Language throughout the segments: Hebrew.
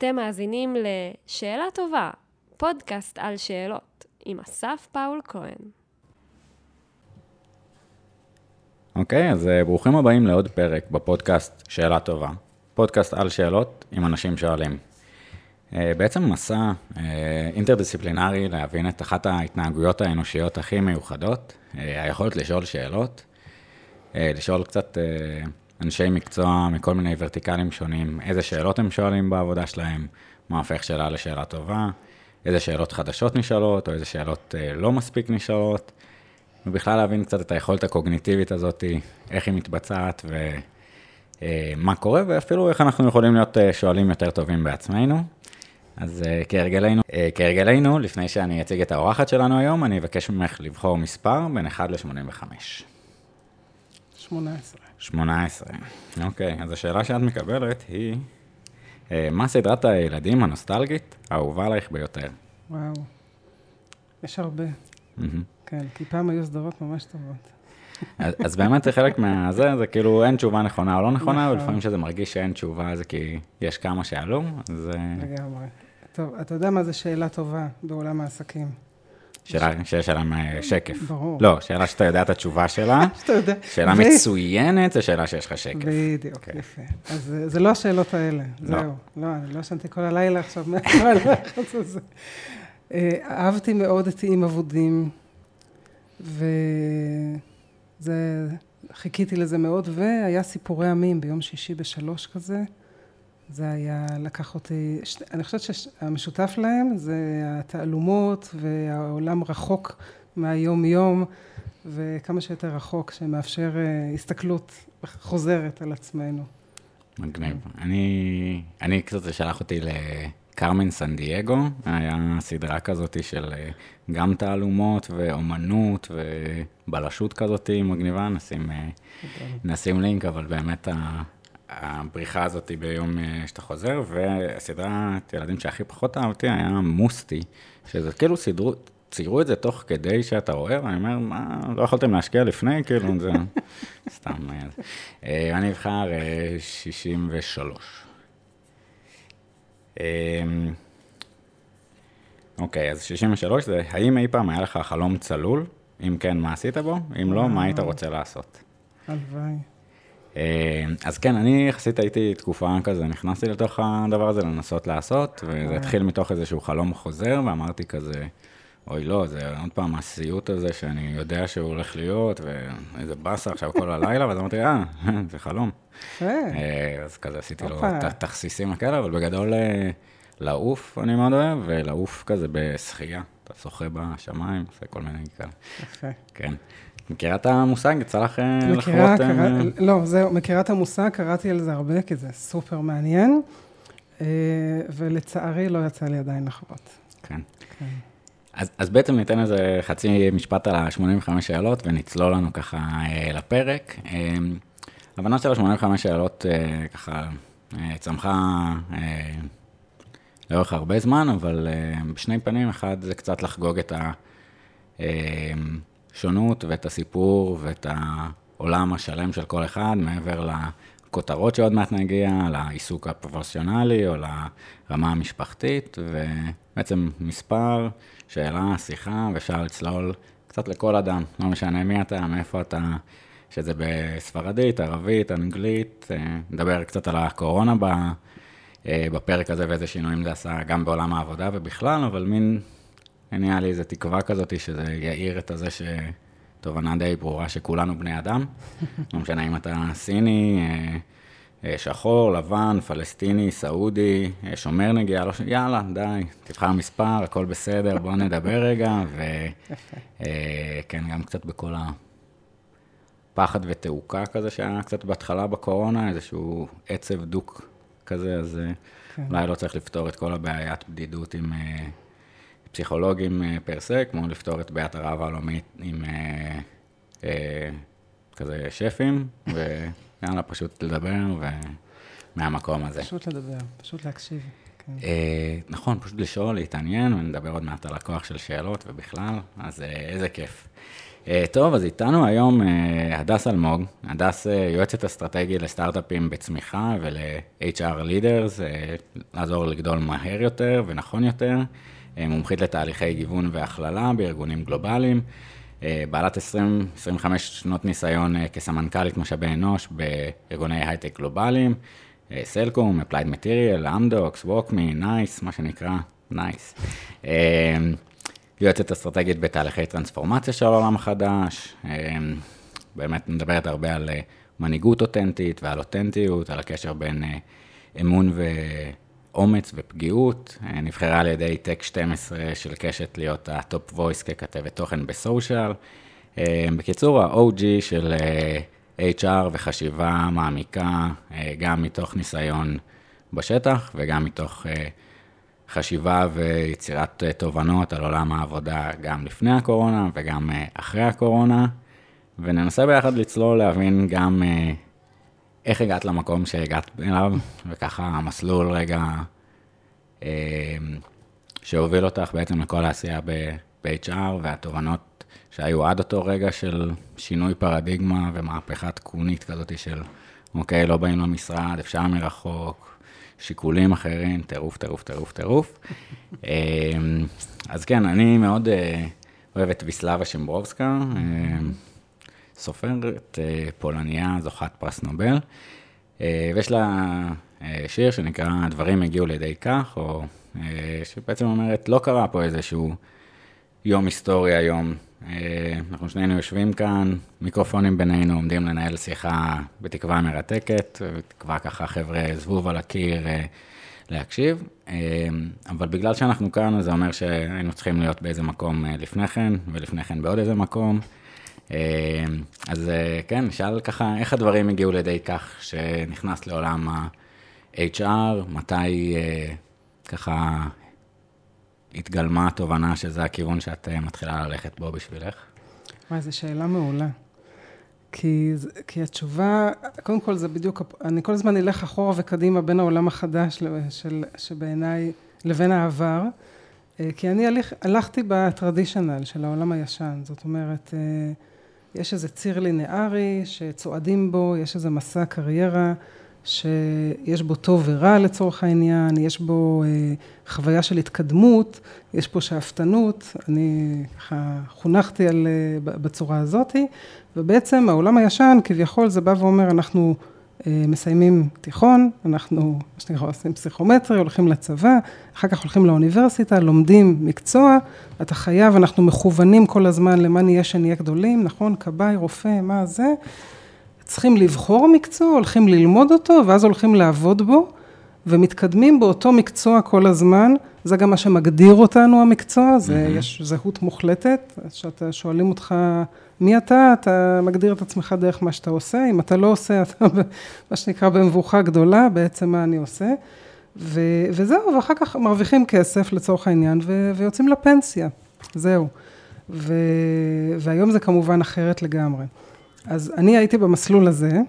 אתם מאזינים ל"שאלה טובה", פודקאסט על שאלות, עם אסף פאול כהן. אוקיי, אז אה, ברוכים הבאים לעוד פרק בפודקאסט שאלה טובה. פודקאסט על שאלות עם אנשים שואלים. אה, בעצם מסע אה, אינטרדיסציפלינרי להבין את אחת ההתנהגויות האנושיות הכי מיוחדות, היכולת לשאול שאלות, לשאול קצת אנשי מקצוע מכל מיני ורטיקלים שונים, איזה שאלות הם שואלים בעבודה שלהם, מה הופך שאלה לשאלה טובה, איזה שאלות חדשות נשאלות, או איזה שאלות לא מספיק נשאלות. ובכלל להבין קצת את היכולת הקוגניטיבית הזאת, איך היא מתבצעת ומה קורה, ואפילו איך אנחנו יכולים להיות אה, שואלים יותר טובים בעצמנו. אז אה, כהרגלנו, אה, כהרגלנו, לפני שאני אציג את האורחת שלנו היום, אני אבקש ממך לבחור מספר בין 1 ל-85. 18. 18, אוקיי, אז השאלה שאת מקבלת היא, מה סדרת הילדים הנוסטלגית האהובה עלייך ביותר? וואו, יש הרבה. Mm-hmm. כן, כי פעם היו סדרות ממש טובות. אז, אז באמת זה חלק מהזה, זה כאילו אין תשובה נכונה או לא נכונה, נכון. ולפעמים שזה מרגיש שאין תשובה זה כי יש כמה שעלו, אז... לגמרי. טוב, אתה יודע מה זה שאלה טובה בעולם העסקים. שאלה שיש עליהם שקף. ברור. לא, שאלה שאתה יודע את התשובה שלה. שאתה יודע. שאלה מצוינת, זו שאלה שיש לך שקף. בדיוק, okay. כן. יפה. אז זה לא השאלות האלה, לא. זהו. לא, אני לא ישנתי כל הלילה עכשיו אה, אהבתי מאוד את איים אבודים. וזה, חיכיתי לזה מאוד, והיה סיפורי עמים ביום שישי בשלוש כזה. זה היה, לקח אותי, אני חושבת שהמשותף להם זה התעלומות והעולם רחוק מהיום-יום, וכמה שיותר רחוק, שמאפשר אה, הסתכלות חוזרת על עצמנו. מגניב. אני, אני קצת, זה שלח אותי ל... קרמן סן דייגו, היה סדרה כזאת של אה, גם תעלומות ואומנות ובלשות כזאת מגניבה, נשים, אה, נשים לינק, אבל באמת הבריחה הזאת ביום אה, שאתה חוזר, והסדרת ילדים שהכי פחות אהבתי היה מוסטי, שזה כאילו סידרו, ציירו את זה תוך כדי שאתה רואה, ואני אומר, מה, לא יכולתם להשקיע לפני? כאילו, זה סתם. אני אבחר 63. אמ, אוקיי, אז 63 זה, האם אי פעם היה לך חלום צלול? אם כן, מה עשית בו? אם לא, מה היית רוצה לעשות? הלוואי. אמ, אז כן, אני יחסית הייתי תקופה כזה, נכנסתי לתוך הדבר הזה לנסות לעשות, וזה התחיל מתוך איזשהו חלום חוזר, ואמרתי כזה, אוי לא, זה עוד פעם הסיוט הזה שאני יודע שהוא הולך להיות, ואיזה באסה עכשיו כל הלילה, ואז אמרתי, אה, זה חלום. אה, אז כזה עשיתי לו את התכסיסים כאלה, אבל בגדול אה, לעוף אני מאוד אוהב, ולעוף כזה בשחייה. אתה שוחה בשמיים, עושה כל מיני כאלה. יפה. כן. מכירה את המושג? יצא לך אה, לחוות... לא, זהו, מכירה את המושג, קראתי על זה הרבה, כי זה סופר מעניין, ולצערי לא יצא לי עדיין לחוות. כן. כן. אז, אז בעצם ניתן איזה חצי משפט על ה-85 שאלות ונצלול לנו ככה אה, לפרק. אה, הבנה של ה-85 שאלות אה, ככה אה, צמחה אה, לאורך הרבה זמן, אבל אה, בשני פנים, אחד זה קצת לחגוג את השונות ואת הסיפור ואת העולם השלם של כל אחד, מעבר לכותרות שעוד מעט נגיע, לעיסוק הפרופורציונלי או לרמה המשפחתית, ובעצם מספר, שאלה, שיחה, ואפשר לצלול קצת לכל אדם, לא משנה מי אתה, מאיפה אתה. שזה בספרדית, ערבית, אנגלית, אה, נדבר קצת על הקורונה אה, בפרק הזה ואיזה שינויים זה עשה גם בעולם העבודה ובכלל, אבל מין, נהיה לי איזו תקווה כזאת שזה יאיר את הזה שתובנה די ברורה שכולנו בני אדם, לא משנה אם אתה סיני, אה, שחור, לבן, פלסטיני, סעודי, שומר נגיעה, לא ש... יאללה, די, תבחר מספר, הכל בסדר, בוא נדבר רגע, וכן, גם קצת בכל ה... פחד ותעוקה כזה שהיה קצת בהתחלה בקורונה, איזשהו עצב דוק כזה, אז אה, כן. אולי לא צריך לפתור את כל הבעיית בדידות עם אה, פסיכולוגים אה, פר סה, כמו לפתור את בעיית הרעב העולמית עם אה, אה, כזה שפים, ויאללה, פשוט לדבר ומהמקום הזה. פשוט לדבר, פשוט להקשיב. כן. נכון, פשוט לשאול, להתעניין, ונדבר עוד מעט על הכוח של שאלות ובכלל, אז איזה כיף. טוב, אז איתנו היום הדס אלמוג, הדס יועצת אסטרטגית לסטארט-אפים בצמיחה ול-HR leaders, לעזור לגדול מהר יותר ונכון יותר, מומחית לתהליכי גיוון והכללה בארגונים גלובליים, בעלת 20, 25 שנות ניסיון כסמנכ"לית משאבי אנוש בארגוני הייטק גלובליים, סלקום, Applied Materials, אמדוקס, ווקמי, נייס, מה שנקרא, נייס. יועצת אסטרטגית בתהליכי טרנספורמציה של העולם החדש, אמ, באמת מדברת הרבה על אה, מנהיגות אותנטית ועל אותנטיות, על הקשר בין אה, אמון ואומץ ופגיעות. אה, נבחרה על ידי טק 12 של קשת להיות ה top voice ככתבת תוכן ב social. בקיצור, ה-OG של HR וחשיבה מעמיקה, גם מתוך ניסיון בשטח וגם מתוך חשיבה ויצירת אה, תובנות על עולם העבודה גם לפני הקורונה וגם אה, אחרי הקורונה, וננסה ביחד לצלול להבין גם אה, איך הגעת למקום שהגעת אליו, וככה המסלול רגע שהוביל אותך בעצם לכל העשייה ב-HR והתובנות שהיו עד אותו רגע של שינוי פרדיגמה ומהפכה תקונית כזאת של, אוקיי, לא באים למשרד, אפשר מרחוק, שיקולים אחרים, טירוף, טירוף, טירוף, טירוף. אמ, אז כן, אני מאוד אה, אוהב את ויסלבה שמברובסקה, אמ, סופרת אה, פולניה, זוכת פרס נובל, אה, ויש לה שיר שנקרא "הדברים הגיעו לידי כך", או שבעצם אומרת, לא קרה פה איזשהו יום היסטורי היום. אנחנו שנינו יושבים כאן, מיקרופונים בינינו, עומדים לנהל שיחה בתקווה מרתקת, בתקווה ככה חבר'ה זבוב על הקיר להקשיב, אבל בגלל שאנחנו כאן, זה אומר שהיינו צריכים להיות באיזה מקום לפני כן, ולפני כן בעוד איזה מקום. אז כן, נשאל ככה, איך הדברים הגיעו לידי כך שנכנס לעולם ה-HR, מתי ככה התגלמה התובנה שזה הכיוון שאת אה, מתחילה ללכת בו בשבילך? וואי, זו שאלה מעולה. כי, כי התשובה, קודם כל זה בדיוק, אני כל הזמן אלך אחורה וקדימה בין העולם החדש של, שבעיניי לבין העבר, אה, כי אני הלכתי בטרדישיונל של העולם הישן, זאת אומרת, אה, יש איזה ציר לינארי שצועדים בו, יש איזה מסע קריירה שיש בו טוב ורע לצורך העניין, יש בו אה, חוויה של התקדמות, יש פה שאפתנות, אני ככה חונכתי על, אה, בצורה הזאתי, ובעצם העולם הישן כביכול זה בא ואומר אנחנו מסיימים תיכון, אנחנו מה שנקרא עושים פסיכומטרי, הולכים לצבא, אחר כך הולכים לאוניברסיטה, לומדים מקצוע, אתה חייב, אנחנו מכוונים כל הזמן למה נהיה שנהיה גדולים, נכון? כבאי, רופא, מה זה? צריכים לבחור מקצוע, הולכים ללמוד אותו, ואז הולכים לעבוד בו, ומתקדמים באותו מקצוע כל הזמן. זה גם מה שמגדיר אותנו המקצוע, זה, mm-hmm. יש זהות מוחלטת, כשאתה שואלים אותך מי אתה, אתה מגדיר את עצמך דרך מה שאתה עושה, אם אתה לא עושה, אתה מה שנקרא במבוכה גדולה, בעצם מה אני עושה. ו, וזהו, ואחר כך מרוויחים כסף לצורך העניין, ו, ויוצאים לפנסיה, זהו. ו, והיום זה כמובן אחרת לגמרי. אז אני הייתי במסלול הזה,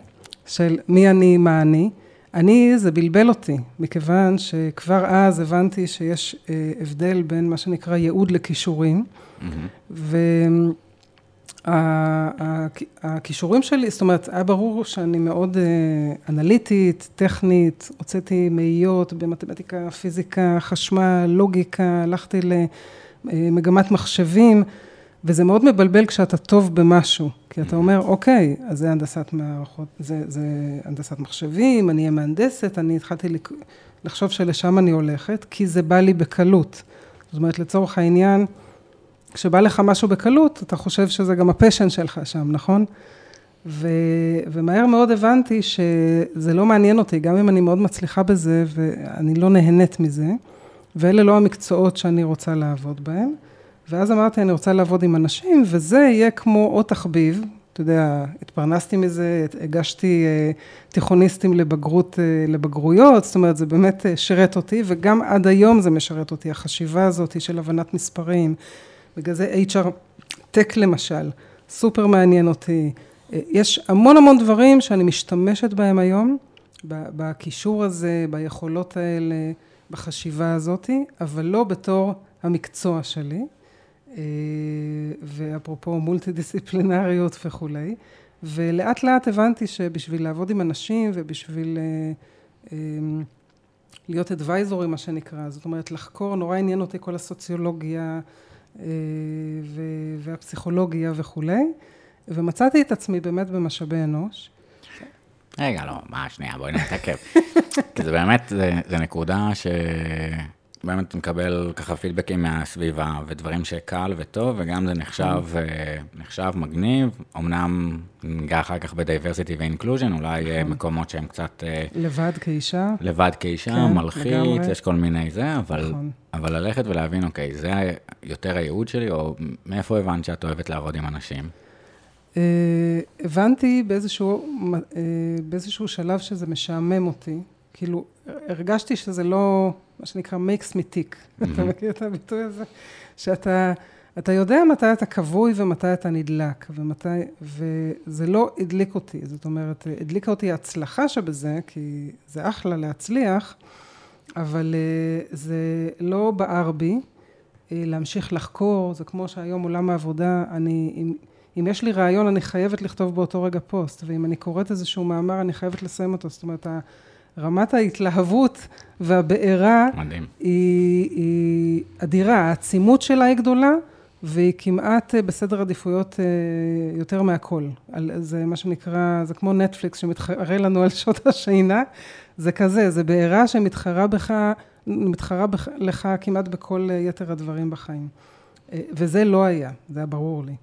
של מי אני, מה אני. אני, זה בלבל אותי, מכיוון שכבר אז הבנתי שיש אה, הבדל בין מה שנקרא ייעוד לכישורים, mm-hmm. והכישורים שלי, זאת אומרת, היה ברור שאני מאוד אה, אנליטית, טכנית, הוצאתי מאיות במתמטיקה, פיזיקה, חשמל, לוגיקה, הלכתי למגמת מחשבים. וזה מאוד מבלבל כשאתה טוב במשהו, כי אתה אומר, אוקיי, אז זה הנדסת מערכות, זה, זה הנדסת מחשבים, אני אהיה מהנדסת, אני התחלתי לחשוב שלשם אני הולכת, כי זה בא לי בקלות. זאת אומרת, לצורך העניין, כשבא לך משהו בקלות, אתה חושב שזה גם הפשן שלך שם, נכון? ו, ומהר מאוד הבנתי שזה לא מעניין אותי, גם אם אני מאוד מצליחה בזה, ואני לא נהנית מזה, ואלה לא המקצועות שאני רוצה לעבוד בהם. ואז אמרתי, אני רוצה לעבוד עם אנשים, וזה יהיה כמו עוד תחביב. אתה יודע, התפרנסתי מזה, הגשתי אה, תיכוניסטים לבגרות, אה, לבגרויות, זאת אומרת, זה באמת אה, שירת אותי, וגם עד היום זה משרת אותי, החשיבה הזאת של הבנת מספרים. בגלל זה HR טק למשל, סופר מעניין אותי. יש המון המון דברים שאני משתמשת בהם היום, בקישור הזה, ביכולות האלה, בחשיבה הזאת, אבל לא בתור המקצוע שלי. ואפרופו מולטי דיסציפלינריות וכולי. ולאט לאט הבנתי שבשביל לעבוד עם אנשים ובשביל להיות אדוויזורי, מה שנקרא, זאת אומרת, לחקור, נורא עניין אותי כל הסוציולוגיה והפסיכולוגיה וכולי, ומצאתי את עצמי באמת במשאבי אנוש. רגע, לא, מה, שנייה, בואי נתעכב. כי זה באמת, זה, זה נקודה שבאמת מקבל ככה פידבקים מהסביבה, ודברים שקל וטוב, וגם זה נחשב, אה, נחשב מגניב. אמנם ניגע אחר כך ב diversity ו inclusion, אולי נכון. מקומות שהם קצת... אה, לבד כאישה. לבד כאישה, כן, מלחיץ. יש כל מיני זה, אבל, נכון. אבל ללכת ולהבין, אוקיי, זה יותר הייעוד שלי, או מאיפה הבנת שאת אוהבת לעבוד עם אנשים? Uh, הבנתי באיזשהו, uh, באיזשהו שלב שזה משעמם אותי, כאילו הרגשתי שזה לא, מה שנקרא makes me tick, אתה מכיר את הביטוי הזה? שאתה אתה יודע מתי אתה כבוי ומתי אתה נדלק, ומתי, וזה לא הדליק אותי, זאת אומרת, הדליקה אותי ההצלחה שבזה, כי זה אחלה להצליח, אבל uh, זה לא בער בי להמשיך לחקור, זה כמו שהיום עולם העבודה, אני... אם יש לי רעיון, אני חייבת לכתוב באותו רגע פוסט, ואם אני קוראת איזשהו מאמר, אני חייבת לסיים אותו. זאת אומרת, רמת ההתלהבות והבעירה מדהים. היא, היא אדירה, העצימות שלה היא גדולה, והיא כמעט אה, בסדר עדיפויות אה, יותר מהכל. זה מה שנקרא, זה כמו נטפליקס שמתחרה לנו על שעות השינה, זה כזה, זה בעירה שמתחרה בך, מתחרה בך, לך כמעט בכל אה, יתר הדברים בחיים. וזה לא היה, זה היה ברור לי.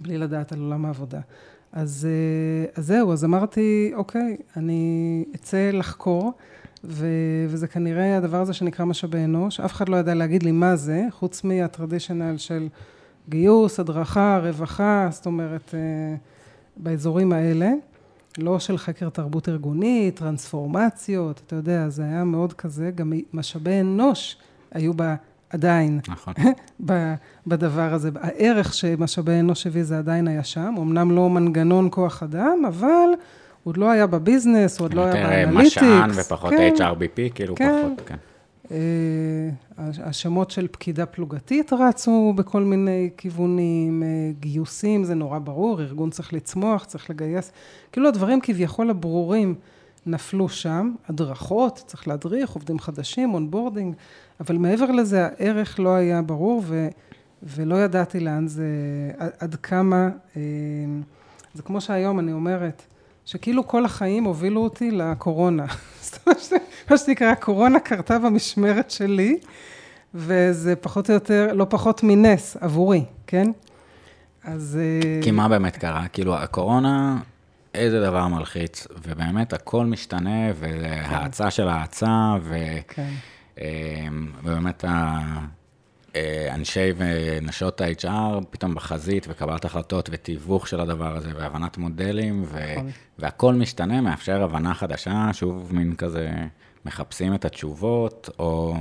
בלי לדעת על עולם העבודה. אז, אה, אז זהו, אז אמרתי, אוקיי, אני אצא לחקור, ו, וזה כנראה הדבר הזה שנקרא משאבי אנוש. אף אחד לא ידע להגיד לי מה זה, חוץ מהטרדישיונל של גיוס, הדרכה, רווחה, זאת אומרת, אה, באזורים האלה. לא של חקר תרבות ארגונית, טרנספורמציות, אתה יודע, זה היה מאוד כזה, גם משאבי אנוש היו בה עדיין, נכון. בדבר הזה. הערך שמשאבי אנוש הביא זה עדיין היה שם, אמנם לא מנגנון כוח אדם, אבל הוא עוד לא היה בביזנס, הוא עוד לא היה באנליטיקס. יותר משען ופחות כן, HRBP, כאילו כן. פחות, כן. אה, השמות של פקידה פלוגתית רצו בכל מיני כיוונים, אה, גיוסים, זה נורא ברור, ארגון צריך לצמוח, צריך לגייס, כאילו הדברים כביכול הברורים נפלו שם, הדרכות, צריך להדריך, עובדים חדשים, onboarding, אבל מעבר לזה הערך לא היה ברור ו, ולא ידעתי לאן זה, עד כמה, אה, זה כמו שהיום אני אומרת, שכאילו כל החיים הובילו אותי לקורונה. זאת אומרת, מה שנקרא, הקורונה קרתה במשמרת שלי, וזה פחות או יותר, לא פחות מנס עבורי, כן? אז... אה, כי מה באמת קרה? כאילו, הקורונה, איזה דבר מלחיץ, ובאמת הכל משתנה, וההאצה של ההאצה, ו... כן. אמ, ובאמת אנשי ונשות ה-HR פתאום בחזית וקבלת החלטות ותיווך של הדבר הזה והבנת מודלים ו- נכון. והכל משתנה, מאפשר הבנה חדשה, שוב מין כזה מחפשים את התשובות, או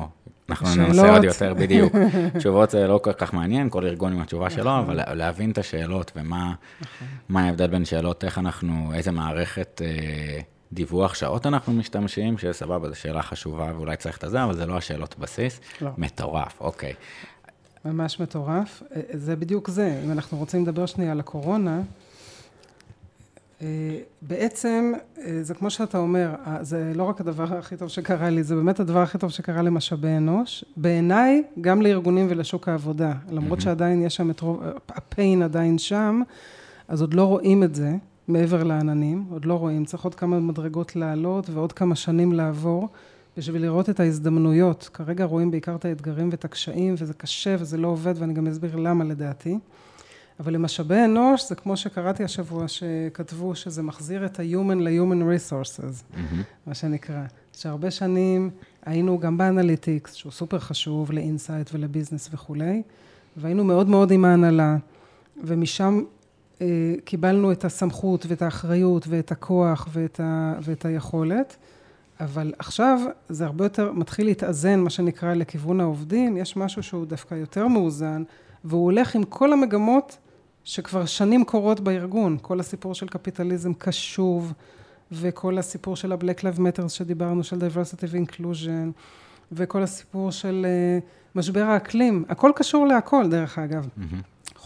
אנחנו שאלות. ננסה עוד יותר בדיוק. תשובות זה לא כל כך מעניין, כל ארגון עם התשובה שלו, נכון. אבל להבין את השאלות ומה נכון. ההבדל בין שאלות, איך אנחנו, איזה מערכת... אה, דיווח שעות אנחנו משתמשים, שסבבה, זו שאלה חשובה ואולי צריך את זה, אבל זה לא השאלות בסיס. לא. מטורף, אוקיי. ממש מטורף. אה, זה בדיוק זה. אם אנחנו רוצים לדבר שנייה על הקורונה, אה, בעצם, אה, זה כמו שאתה אומר, זה לא רק הדבר הכי טוב שקרה לי, זה באמת הדבר הכי טוב שקרה למשאבי אנוש. בעיניי, גם לארגונים ולשוק העבודה. למרות. שעדיין יש שם את רוב, הפיין עדיין שם, אז עוד לא רואים את זה. מעבר לעננים, עוד לא רואים, צריך עוד כמה מדרגות לעלות ועוד כמה שנים לעבור בשביל לראות את ההזדמנויות. כרגע רואים בעיקר את האתגרים ואת הקשיים וזה קשה וזה לא עובד ואני גם אסביר למה לדעתי. אבל למשאבי אנוש זה כמו שקראתי השבוע שכתבו שזה מחזיר את ה-human ל-human resources, mm-hmm. מה שנקרא. שהרבה שנים היינו גם ב analytics, שהוא סופר חשוב ל insight ול business וכולי, והיינו מאוד מאוד עם ההנהלה, ומשם קיבלנו את הסמכות ואת האחריות ואת הכוח ואת, ה, ואת היכולת, אבל עכשיו זה הרבה יותר מתחיל להתאזן, מה שנקרא, לכיוון העובדים, יש משהו שהוא דווקא יותר מאוזן, והוא הולך עם כל המגמות שכבר שנים קורות בארגון, כל הסיפור של קפיטליזם קשוב, וכל הסיפור של ה-Black Lives Matter שדיברנו, של diversity ו-inclusion, וכל הסיפור של אה, משבר האקלים, הכל קשור להכל, דרך אגב.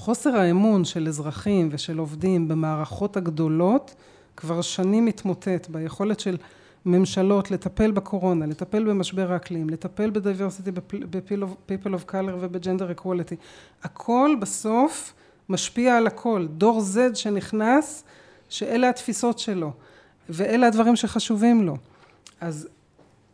חוסר האמון של אזרחים ושל עובדים במערכות הגדולות כבר שנים מתמוטט ביכולת של ממשלות לטפל בקורונה, לטפל במשבר האקלים, לטפל בדייברסיטי, ב-people of color וב-gender equality. הכל בסוף משפיע על הכל. דור Z שנכנס, שאלה התפיסות שלו, ואלה הדברים שחשובים לו. אז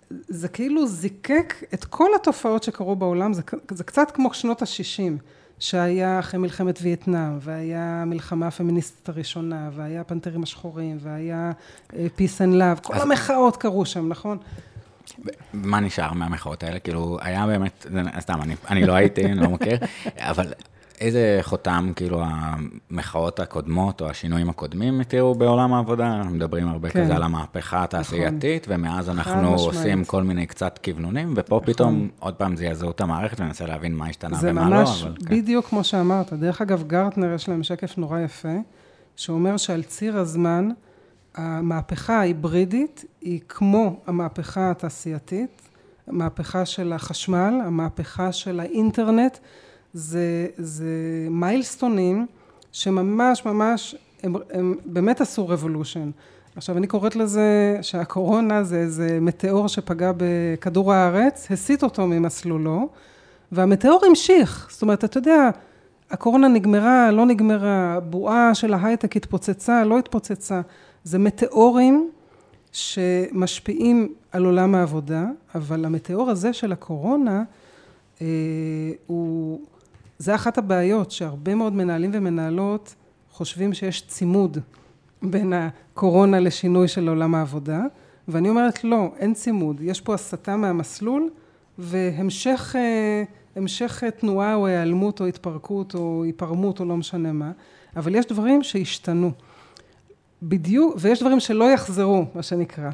זה כאילו זיקק את כל התופעות שקרו בעולם, זה, זה קצת כמו שנות ה-60. שהיה אחרי מלחמת וייטנאם, והיה המלחמה הפמיניסטית הראשונה, והיה הפנתרים השחורים, והיה uh, Peace and Love, כל אז... המחאות קרו שם, נכון? מה נשאר מהמחאות האלה? כאילו, היה באמת, סתם, אני, אני לא הייתי, אני לא מכיר, אבל איזה חותם, כאילו, המחאות הקודמות או השינויים הקודמים התירו בעולם העבודה? מדברים הרבה כן. כזה על המהפכה התעשייתית, נכון. ומאז אנחנו עושים כל מיני קצת כיוונונים, ופה נכון. פתאום, עוד פעם, זה יעזור את המערכת וננסה להבין מה השתנה ומה לא. זה ממש בדיוק כמו שאמרת. דרך אגב, גרטנר, יש להם שקף נורא יפה, שאומר שעל ציר הזמן, המהפכה ההיברידית היא כמו המהפכה התעשייתית, המהפכה של החשמל, המהפכה של האינטרנט, זה, זה מיילסטונים שממש ממש, הם, הם באמת עשו רבולושן. עכשיו אני קוראת לזה שהקורונה זה איזה מטאור שפגע בכדור הארץ, הסיט אותו ממסלולו, והמטאור המשיך. זאת אומרת, אתה יודע, הקורונה נגמרה, לא נגמרה, הבועה של ההייטק התפוצצה, לא התפוצצה. זה מטאורים שמשפיעים על עולם העבודה, אבל המטאור הזה של הקורונה, אה, הוא... זה אחת הבעיות, שהרבה מאוד מנהלים ומנהלות חושבים שיש צימוד בין הקורונה לשינוי של עולם העבודה, ואני אומרת לא, אין צימוד, יש פה הסטה מהמסלול והמשך אה, המשך תנועה או היעלמות או התפרקות או היפרמות או לא משנה מה, אבל יש דברים שהשתנו. בדיוק, ויש דברים שלא יחזרו, מה שנקרא,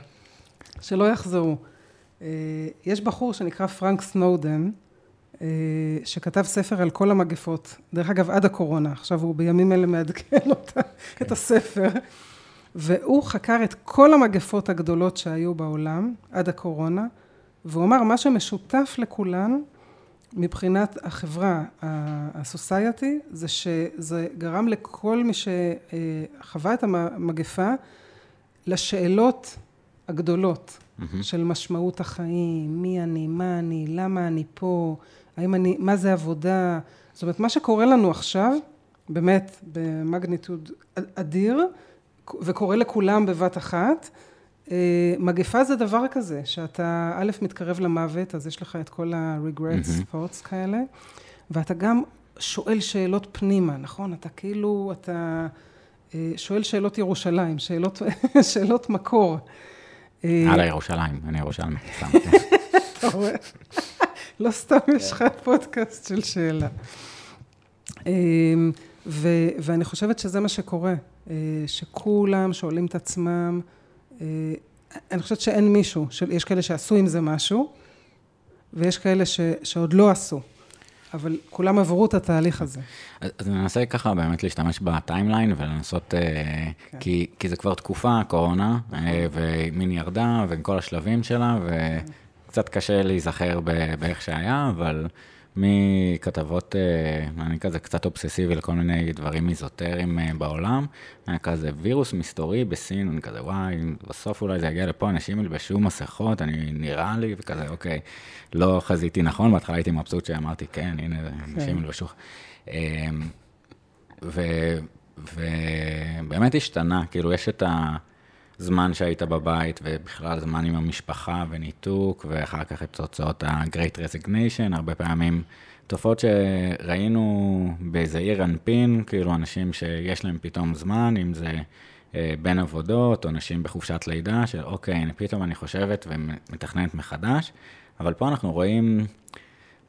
שלא יחזרו. אה, יש בחור שנקרא פרנק סנודן, אה, שכתב ספר על כל המגפות, דרך אגב עד הקורונה, עכשיו הוא בימים אלה מעדכן אותה, כן. את הספר, והוא חקר את כל המגפות הגדולות שהיו בעולם עד הקורונה, והוא אמר מה שמשותף לכולן מבחינת החברה, ה-society, זה שזה גרם לכל מי שחווה את המגפה לשאלות הגדולות mm-hmm. של משמעות החיים, מי אני, מה אני, למה אני פה, האם אני, מה זה עבודה, זאת אומרת מה שקורה לנו עכשיו, באמת במגניטוד אדיר, וקורה לכולם בבת אחת, אה, מגפה זה דבר כזה, שאתה א', מתקרב למוות, אז יש לך את כל ה-regrets mm-hmm. thoughts כאלה, ואתה גם שואל שאלות פנימה, נכון? אתה כאילו, אתה אה, שואל שאלות ירושלים, שאלות, שאלות מקור. אה, על הירושלים, אני ירושלמי, סתם. לא סתם יש לך פודקאסט של שאלה. ואני חושבת שזה מה שקורה, שכולם שואלים את עצמם, אה, אני חושבת שאין מישהו, יש כאלה שעשו עם זה משהו, ויש כאלה ש, שעוד לא עשו, אבל כולם עברו את התהליך הזה. אז, אז ננסה ככה באמת להשתמש בטיימליין ולנסות, אה, כן. כי, כי זה כבר תקופה, קורונה, נכון. ומין ירדה, ועם כל השלבים שלה, וקצת קשה להיזכר באיך שהיה, אבל... מכתבות, אה, אני כזה קצת אובססיבי לכל מיני דברים איזוטריים אה, בעולם, היה כזה וירוס מסתורי בסין, אני כזה וואי, בסוף אולי זה יגיע לפה, אנשים ילבשו מסכות, אני נראה לי, וכזה אוקיי, לא חזיתי נכון, בהתחלה הייתי מבסוט שאמרתי כן, הנה, אנשים ילבשו. אה, ובאמת השתנה, כאילו יש את ה... זמן שהיית בבית, ובכלל זמן עם המשפחה וניתוק, ואחר כך את תוצאות ה-Great Resignation, הרבה פעמים תופעות שראינו באיזה עיר אנפין, כאילו אנשים שיש להם פתאום זמן, אם זה אה, בין עבודות, או נשים בחופשת לידה, של אוקיי, פתאום אני חושבת ומתכננת מחדש, אבל פה אנחנו רואים...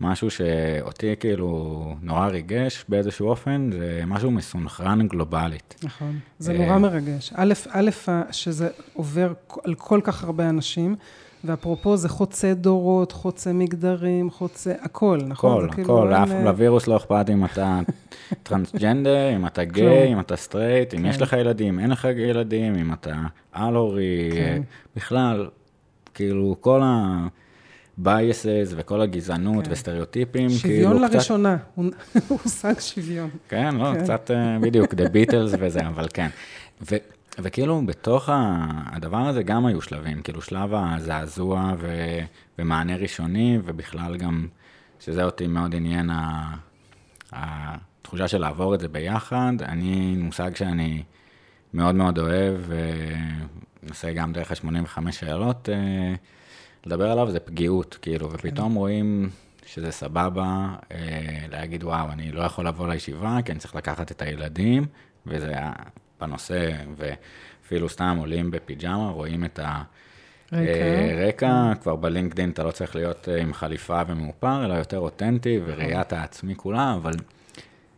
משהו שאותי כאילו נורא ריגש באיזשהו אופן, זה משהו מסונכרן גלובלית. נכון, זה נורא אה, מרגש. א', א', שזה עובר על כל כך הרבה אנשים, ואפרופו זה חוצה דורות, חוצה מגדרים, חוצה הכל, נכון? הכל, כאילו הכל, אף לווירוס לא אכפת אם אתה טרנסג'נדר, אם אתה גיי, אם אתה סטרייט, אם יש כן. לך ילדים, אין לך ילדים, אם אתה אל-הורי, כן. בכלל, כאילו כל ה... biases וכל הגזענות כן. וסטריאוטיפים, שוויון כאילו קצת- לראשונה, הוא הוא הושג שוויון. כן, לא, כן. קצת אה, בדיוק, The Beatles וזה, אבל כן. ו, וכאילו, בתוך הדבר הזה גם היו שלבים, כאילו שלב הזעזוע ו, ומענה ראשוני, ובכלל גם, שזה אותי מאוד עניין, ה- התחושה של לעבור את זה ביחד. אני, מושג שאני מאוד מאוד אוהב, ומנסה גם דרך ה-85 שאלות אה, לדבר עליו, זה פגיעות, כאילו, ופתאום רואים שזה סבבה, אה, להגיד, וואו, אני לא יכול לבוא לישיבה, כי אני צריך לקחת את הילדים, וזה היה בנושא, ואפילו סתם עולים בפיג'מה, רואים את ה... רקע. אה, רקע, כבר בלינקדאין אתה לא צריך להיות אה, עם חליפה ומאופר, אלא יותר אותנטי, וראיית העצמי כולה, אבל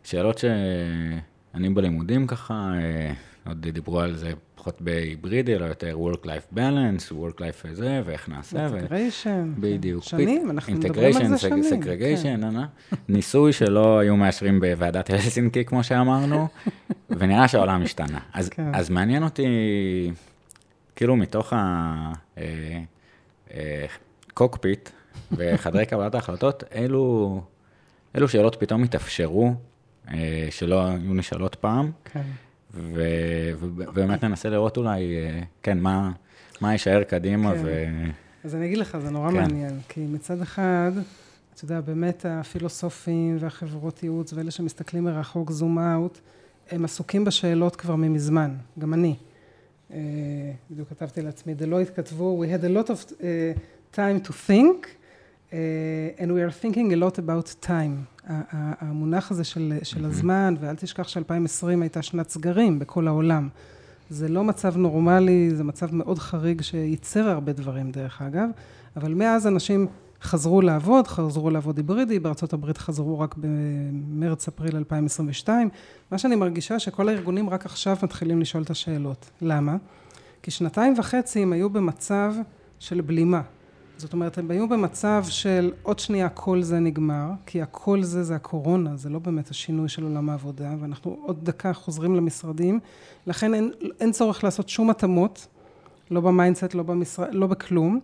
שאלות שאני בלימודים ככה, אה, עוד דיברו על זה פחות בהיברידי, אלא יותר Work-Life Balance, Work-Life זה, ואיך נעשה. אינטגריישן. בדיוק. שנים, אנחנו מדברים על זה שנים. כן. סגרגיישן, ניסוי שלא היו מאשרים בוועדת הלסינקי, כמו שאמרנו, ונראה שהעולם השתנה. אז, כן. אז מעניין אותי, כאילו מתוך הקוקפיט וחדרי קבלת ההחלטות, אילו, אילו שאלות פתאום התאפשרו, אה, שלא היו נשאלות פעם, כן. ובאמת ננסה לראות אולי, אה, כן, מה, מה יישאר קדימה, כן. ו... אז אני אגיד לך, זה נורא כן. מעניין, כי מצד אחד, אתה יודע, באמת הפילוסופים והחברות ייעוץ ואלה שמסתכלים מרחוק, zoom out, הם עסוקים בשאלות כבר ממזמן, גם אני. אה, בדיוק כתבתי לעצמי, דלויט כתבו, we had a lot of uh, time to think, uh, and we are thinking a lot about time. המונח הזה של, של הזמן, ואל תשכח ש-2020 הייתה שנת סגרים בכל העולם. זה לא מצב נורמלי, זה מצב מאוד חריג שייצר הרבה דברים דרך אגב, אבל מאז אנשים חזרו לעבוד, חזרו לעבוד היברידי, בארצות הברית חזרו רק במרץ-אפריל 2022. מה שאני מרגישה שכל הארגונים רק עכשיו מתחילים לשאול את השאלות. למה? כי שנתיים וחצי הם היו במצב של בלימה. זאת אומרת, הם היו במצב של עוד שנייה כל זה נגמר, כי הכל זה זה הקורונה, זה לא באמת השינוי של עולם העבודה, ואנחנו עוד דקה חוזרים למשרדים, לכן אין, אין צורך לעשות שום התאמות, לא ב mindset, לא, במשרד, לא בכלום,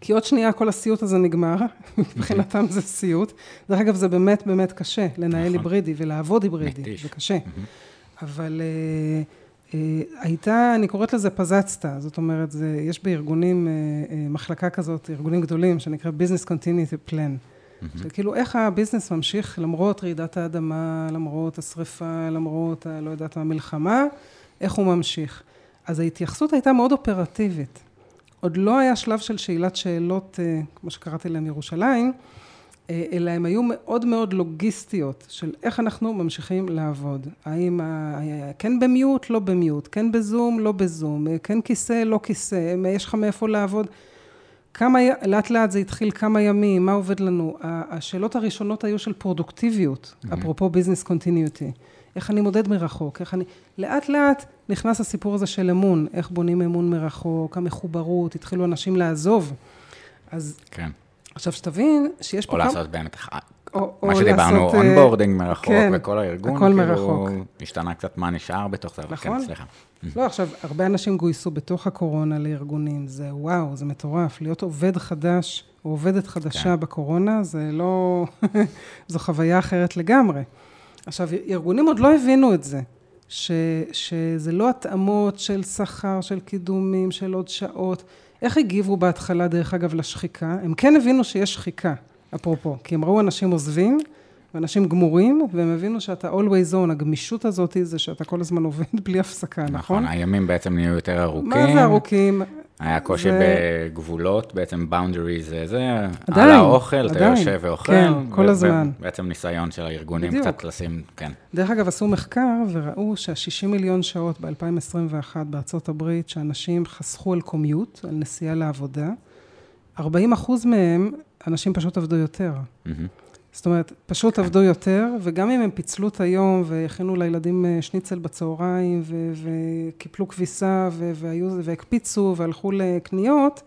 כי עוד שנייה כל הסיוט הזה נגמר, מבחינתם זה סיוט. דרך אגב, זה באמת באמת קשה לנהל נכון. היברידי ולעבוד היברידי. זה קשה. אבל אה, הייתה, אני קוראת לזה פזצתא, זאת אומרת, זה, יש בארגונים אה, אה, מחלקה כזאת, ארגונים גדולים, שנקרא Business Continuity Plan. שכאילו איך הביזנס ממשיך למרות רעידת האדמה, למרות השריפה, למרות, ה- לא יודעת, המלחמה, איך הוא ממשיך. אז ההתייחסות הייתה מאוד אופרטיבית. עוד לא היה שלב של שאלת שאלות, אה, כמו שקראתי להם ירושלים, אה, אלא הן היו מאוד מאוד לוגיסטיות של איך אנחנו ממשיכים לעבוד. האם, ה- כן במיוט, לא במיוט, כן בזום, לא בזום, אה, כן כיסא, לא כיסא, אה, יש לך מאיפה לעבוד. כמה, לאט לאט זה התחיל כמה ימים, מה עובד לנו? השאלות הראשונות היו של פרודוקטיביות, אפרופו ביזנס קונטיניוטי. איך אני מודד מרחוק, איך אני... לאט לאט נכנס הסיפור הזה של אמון, איך בונים אמון מרחוק, המחוברות, התחילו אנשים לעזוב. אז כן. עכשיו שתבין שיש פה או כמה... לעשות באמת, או- או מה שדיברנו, לעשות, אה, onboarding מרחוק, כן, וכל הארגון, הכל כאילו, מרחוק. השתנה קצת מה נשאר בתוך זה, כן, נכון. סליחה. לא, עכשיו, הרבה אנשים גויסו בתוך הקורונה לארגונים, זה וואו, זה מטורף. להיות עובד חדש או עובדת חדשה כן. בקורונה, זה לא... זו חוויה אחרת לגמרי. עכשיו, ארגונים עוד לא הבינו את זה, ש, שזה לא התאמות של שכר, של קידומים, של עוד שעות. איך הגיבו בהתחלה, דרך אגב, לשחיקה? הם כן הבינו שיש שחיקה, אפרופו, כי הם ראו אנשים עוזבים, ואנשים גמורים, והם הבינו שאתה always on, הגמישות הזאת זה שאתה כל הזמן עובד בלי הפסקה, נכון? נכון, הימים בעצם נהיו יותר ארוכים. מה זה ארוכים? היה קושי זה- בגבולות, בעצם boundaries זה זה, על עדיין, האוכל, אתה עדיין. יושב ואוכל. כן, ו- כל הזמן. ובעצם ניסיון של הארגונים בדיוק. קצת לשים, כן. דרך אגב, עשו מחקר וראו שה-60 מיליון שעות ב-2021 בארצות הברית, שאנשים חסכו על קומיוט, על נסיעה לעבודה, 40 אחוז מהם, אנשים פשוט עבדו יותר. מהמם. זאת אומרת, פשוט עבדו יותר, וגם אם הם פיצלו את היום והכינו לילדים אה, שניצל בצהריים, ו- וקיפלו כביסה, ו- והיו, והקפיצו והלכו לקניות,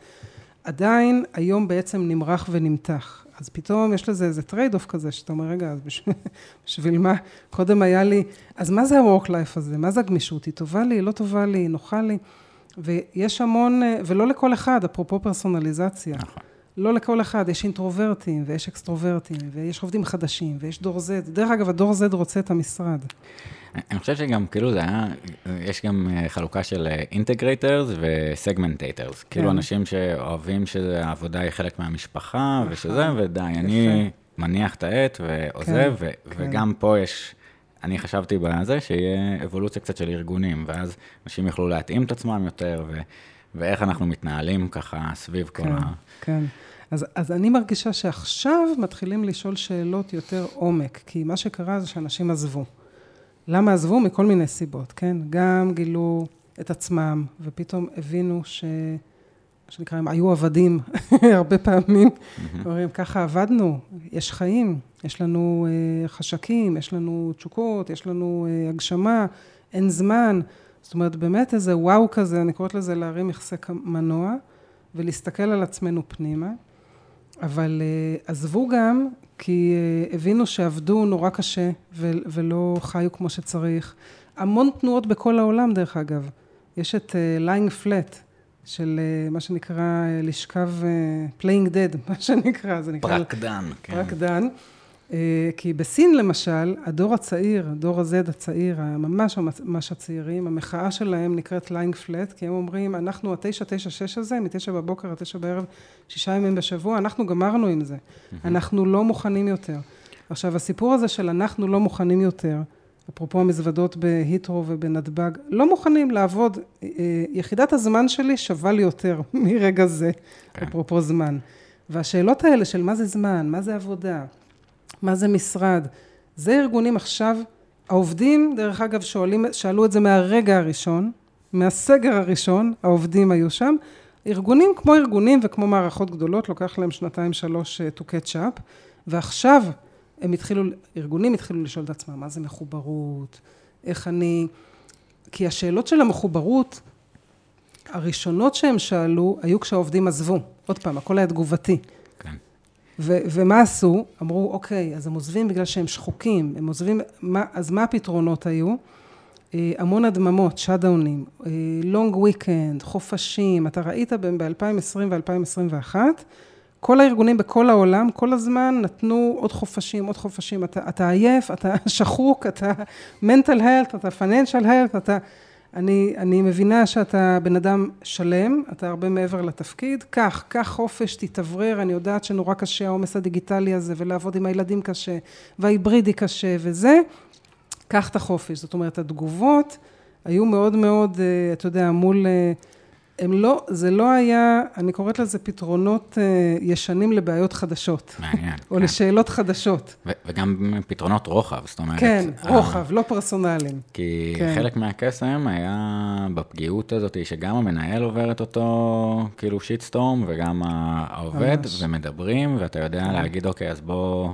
עדיין היום בעצם נמרח ונמתח. אז פתאום יש לזה איזה trade off כזה, שאתה אומר, רגע, אז בשביל, בשביל מה? קודם היה לי, אז מה זה ה-work life הזה? מה זה הגמישות? היא טובה לי, היא לא טובה לי, היא נוחה לי? ויש המון, אה, ולא לכל אחד, אפרופו פרסונליזציה. נכון. לא לכל אחד, יש אינטרוברטים ויש אקסטרוברטים, ויש עובדים חדשים, ויש דור Z. דרך אגב, הדור Z רוצה את המשרד. אני חושב שגם, כאילו, זה היה, יש גם אה, חלוקה של integrators ו segmentators. כאילו, כן. אנשים שאוהבים שהעבודה היא חלק מהמשפחה, נכון. ושזה, ודי, אני מניח את העט ועוזב, ו- כן. וגם פה יש, אני חשבתי בזה שיהיה אבולוציה קצת של ארגונים, ואז אנשים יוכלו להתאים את עצמם יותר, ו- ואיך אנחנו מתנהלים ככה סביב כל כן, ה... כן. אז, אז אני מרגישה שעכשיו מתחילים לשאול שאלות יותר עומק, כי מה שקרה זה שאנשים עזבו. למה עזבו? מכל מיני סיבות, כן? גם גילו את עצמם, ופתאום הבינו ש... מה שנקרא, הם היו עבדים הרבה פעמים. אומרים, ככה עבדנו, יש חיים, יש לנו אה, חשקים, יש לנו תשוקות, יש לנו אה, הגשמה, אין זמן. זאת אומרת, באמת איזה וואו כזה, אני קוראת לזה להרים מכסה מנוע, ולהסתכל על עצמנו פנימה. אבל אה, עזבו גם, כי אה, הבינו שעבדו נורא קשה, ולא חיו כמו שצריך. המון תנועות בכל העולם, דרך אגב. יש את uh, lying flat, של uh, מה שנקרא אה, לשכב uh, playing dead, מה שנקרא, זה נקרא... פרקדן, כן. פרקדן. Uh, כי בסין למשל, הדור הצעיר, דור ה-Z הצעיר, ממש ממש הצעירים, המחאה שלהם נקראת lying flat, כי הם אומרים, אנחנו ה-996 הזה, מ-9 בבוקר עד 9 בערב, שישה ימים בשבוע, אנחנו גמרנו עם זה. אנחנו לא מוכנים יותר. עכשיו, הסיפור הזה של אנחנו לא מוכנים יותר, אפרופו המזוודות בהיטרו ובנתב"ג, לא מוכנים לעבוד, אה, יחידת הזמן שלי שווה לי יותר מרגע זה, כן. אפרופו זמן. והשאלות האלה של מה זה זמן, מה זה עבודה, מה זה משרד, זה ארגונים עכשיו, העובדים, דרך אגב, שואלים, שאלו את זה מהרגע הראשון, מהסגר הראשון, העובדים היו שם. ארגונים כמו ארגונים וכמו מערכות גדולות, לוקח להם שנתיים שלוש to catch up, ועכשיו הם התחילו, ארגונים התחילו לשאול את עצמם, מה זה מחוברות, איך אני... כי השאלות של המחוברות, הראשונות שהם שאלו, היו כשהעובדים עזבו. עוד פעם, הכל היה תגובתי. ו- ומה עשו? אמרו, אוקיי, אז הם עוזבים בגלל שהם שחוקים, הם עוזבים, מה, אז מה הפתרונות היו? אה, המון הדממות, שאדאונים, לונג וויקנד, חופשים, אתה ראית ב-2020 ו-2021, כל הארגונים בכל העולם, כל הזמן נתנו עוד חופשים, עוד חופשים, אתה, אתה עייף, אתה שחוק, אתה mental health, אתה financial health, אתה... אני, אני מבינה שאתה בן אדם שלם, אתה הרבה מעבר לתפקיד, קח, קח חופש, תתאוורר, אני יודעת שנורא קשה העומס הדיגיטלי הזה, ולעבוד עם הילדים קשה, וההיברידי קשה וזה, קח את החופש. זאת אומרת, התגובות היו מאוד מאוד, אה, אתה יודע, מול... אה, הם לא, זה לא היה, אני קוראת לזה פתרונות אה, ישנים לבעיות חדשות. מעניין. או כן. לשאלות חדשות. ו- וגם פתרונות רוחב, זאת אומרת... כן, ה- רוחב, לא פרסונליים. כי כן. חלק מהקסם היה בפגיעות הזאת, שגם המנהל עובר את אותו כאילו שיטסטורם, וגם העובד, ממש. ומדברים, ואתה יודע להגיד, אוקיי, אז בוא,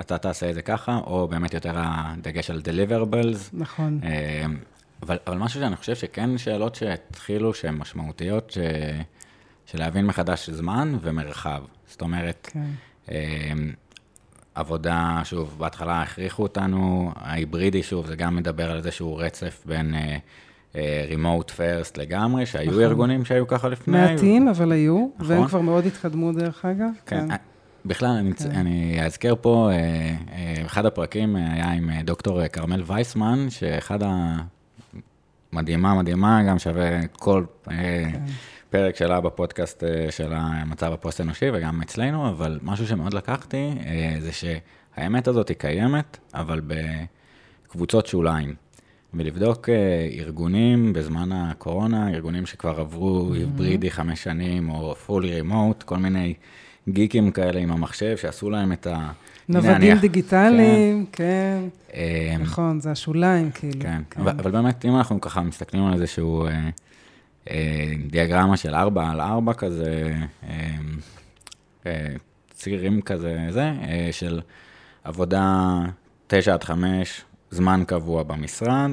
אתה תעשה את זה ככה, או באמת יותר הדגש על deliverables. נכון. אה, אבל, אבל משהו שאני חושב שכן שאלות שהתחילו, שהן משמעותיות, ש... של להבין מחדש זמן ומרחב. זאת אומרת, כן. אה, עבודה, שוב, בהתחלה הכריחו אותנו, ההיברידי, שוב, זה גם מדבר על איזשהו רצף בין אה, אה, remote first לגמרי, שהיו נכון. ארגונים שהיו ככה לפני. מעטים, אבל היו, נכון. והם כבר מאוד התקדמו דרך אגב. כן. בכלל, אני, כן. אני אזכר פה, אה, אה, אחד הפרקים היה עם אה, דוקטור אה, כרמל וייסמן, שאחד ה... מדהימה, מדהימה, גם שווה כל אה, כן. פרק שלה בפודקאסט אה, של המצב הפוסט-אנושי וגם אצלנו, אבל משהו שמאוד לקחתי, אה, זה שהאמת הזאת היא קיימת, אבל בקבוצות שוליים. ולבדוק ארגונים בזמן הקורונה, ארגונים שכבר עברו היברידי חמש שנים, או פולי רימוט, כל מיני גיקים כאלה עם המחשב, שעשו להם את ה... נוודים דיגיטליים, כן. אה, נכון, זה השוליים, כאילו. כן, אבל, אבל באמת, אם אנחנו ככה מסתכלים על איזשהו אה, אה, דיאגרמה של 4 על 4 כזה, אה, אה, צירים כזה, זה, אה, של עבודה 9 עד 5, זמן קבוע במשרד,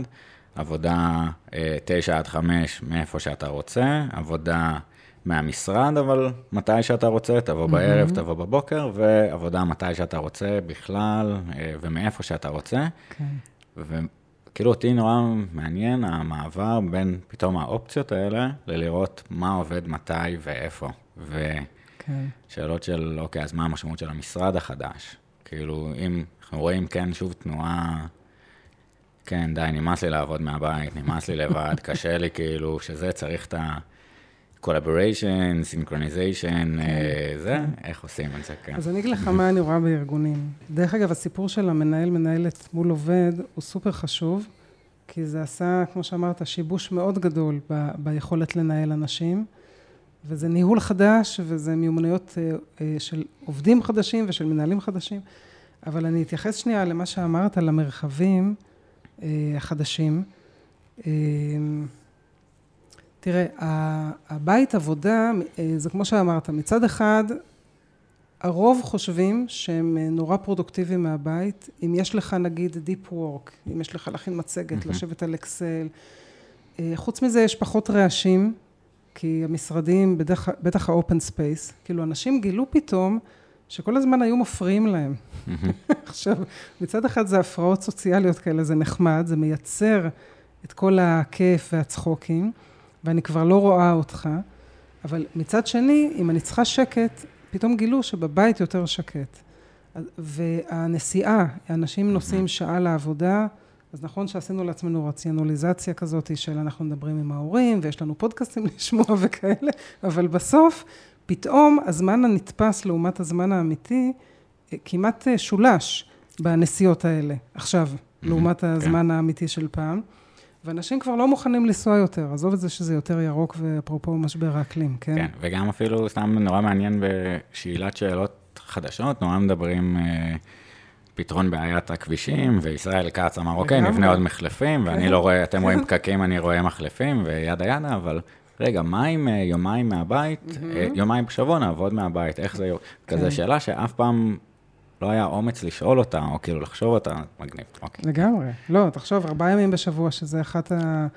עבודה אה, 9 עד 5 מאיפה שאתה רוצה, עבודה מהמשרד, אבל מתי שאתה רוצה, תבוא בערב, תבוא בבוקר, ועבודה מתי שאתה רוצה בכלל, אה, ומאיפה שאתה רוצה. כן. וכאילו אותי נורא מעניין המעבר בין פתאום האופציות האלה ללראות מה עובד מתי ואיפה. כן. שאלות של, אוקיי, אז מה המשמעות של המשרד החדש? כאילו, אם אנחנו רואים, כן, שוב תנועה, כן, די, נמאס לי לעבוד מהבית, נמאס לי לבד, קשה לי, כאילו, שזה צריך את ה... collaboration, synchronization, אה, זה, איך עושים את זה, כן. אז אני אגיד לך מה אני רואה בארגונים. דרך אגב, הסיפור של המנהל, מנהלת מול עובד, הוא סופר חשוב, כי זה עשה, כמו שאמרת, שיבוש מאוד גדול ב, ביכולת לנהל אנשים, וזה ניהול חדש, וזה מיומנויות אה, אה, של עובדים חדשים ושל מנהלים חדשים. אבל אני אתייחס שנייה למה שאמרת על המרחבים החדשים. תראה, הבית עבודה, אה, זה כמו שאמרת, מצד אחד, הרוב חושבים שהם אה, נורא פרודוקטיביים מהבית. אם יש לך נגיד Deep Work, אם יש לך להכין מצגת, לשבת על אקסל, אה, חוץ מזה יש פחות רעשים, כי המשרדים, בדרך, בטח ה-open space, כאילו אנשים גילו פתאום שכל הזמן היו מפריעים להם. עכשיו, מצד אחד זה הפרעות סוציאליות כאלה, זה נחמד, זה מייצר את כל הכיף והצחוקים. ואני כבר לא רואה אותך, אבל מצד שני, אם אני צריכה שקט, פתאום גילו שבבית יותר שקט. והנסיעה, אנשים נוסעים שעה לעבודה, אז נכון שעשינו לעצמנו רציונליזציה כזאת של אנחנו מדברים עם ההורים, ויש לנו פודקאסטים לשמוע וכאלה, אבל בסוף, פתאום הזמן הנתפס לעומת הזמן האמיתי, כמעט שולש בנסיעות האלה, עכשיו, לעומת כן. הזמן האמיתי של פעם. ואנשים כבר לא מוכנים לנסוע יותר, עזוב את זה שזה יותר ירוק ואפרופו משבר האקלים, כן? כן, וגם אפילו סתם נורא מעניין בשאלת שאלות חדשות, נורא מדברים אה, פתרון בעיית הכבישים, וישראל כץ אמר, אוקיי, נבנה עוד מחלפים, כן. ואני לא רואה, אתם רואים פקקים, אני רואה מחלפים, וידה ידה, אבל רגע, מה עם אה, יומיים מהבית, אה, יומיים בשבוע נעבוד מהבית, איך זה, כן. כזה שאלה שאף פעם לא היה אומץ לשאול אותה, או כאילו לחשוב אותה, מגניב, אוקיי. לגמרי. לא, תחשוב, ארבעה ימים בשבוע, שזה אחת, ה,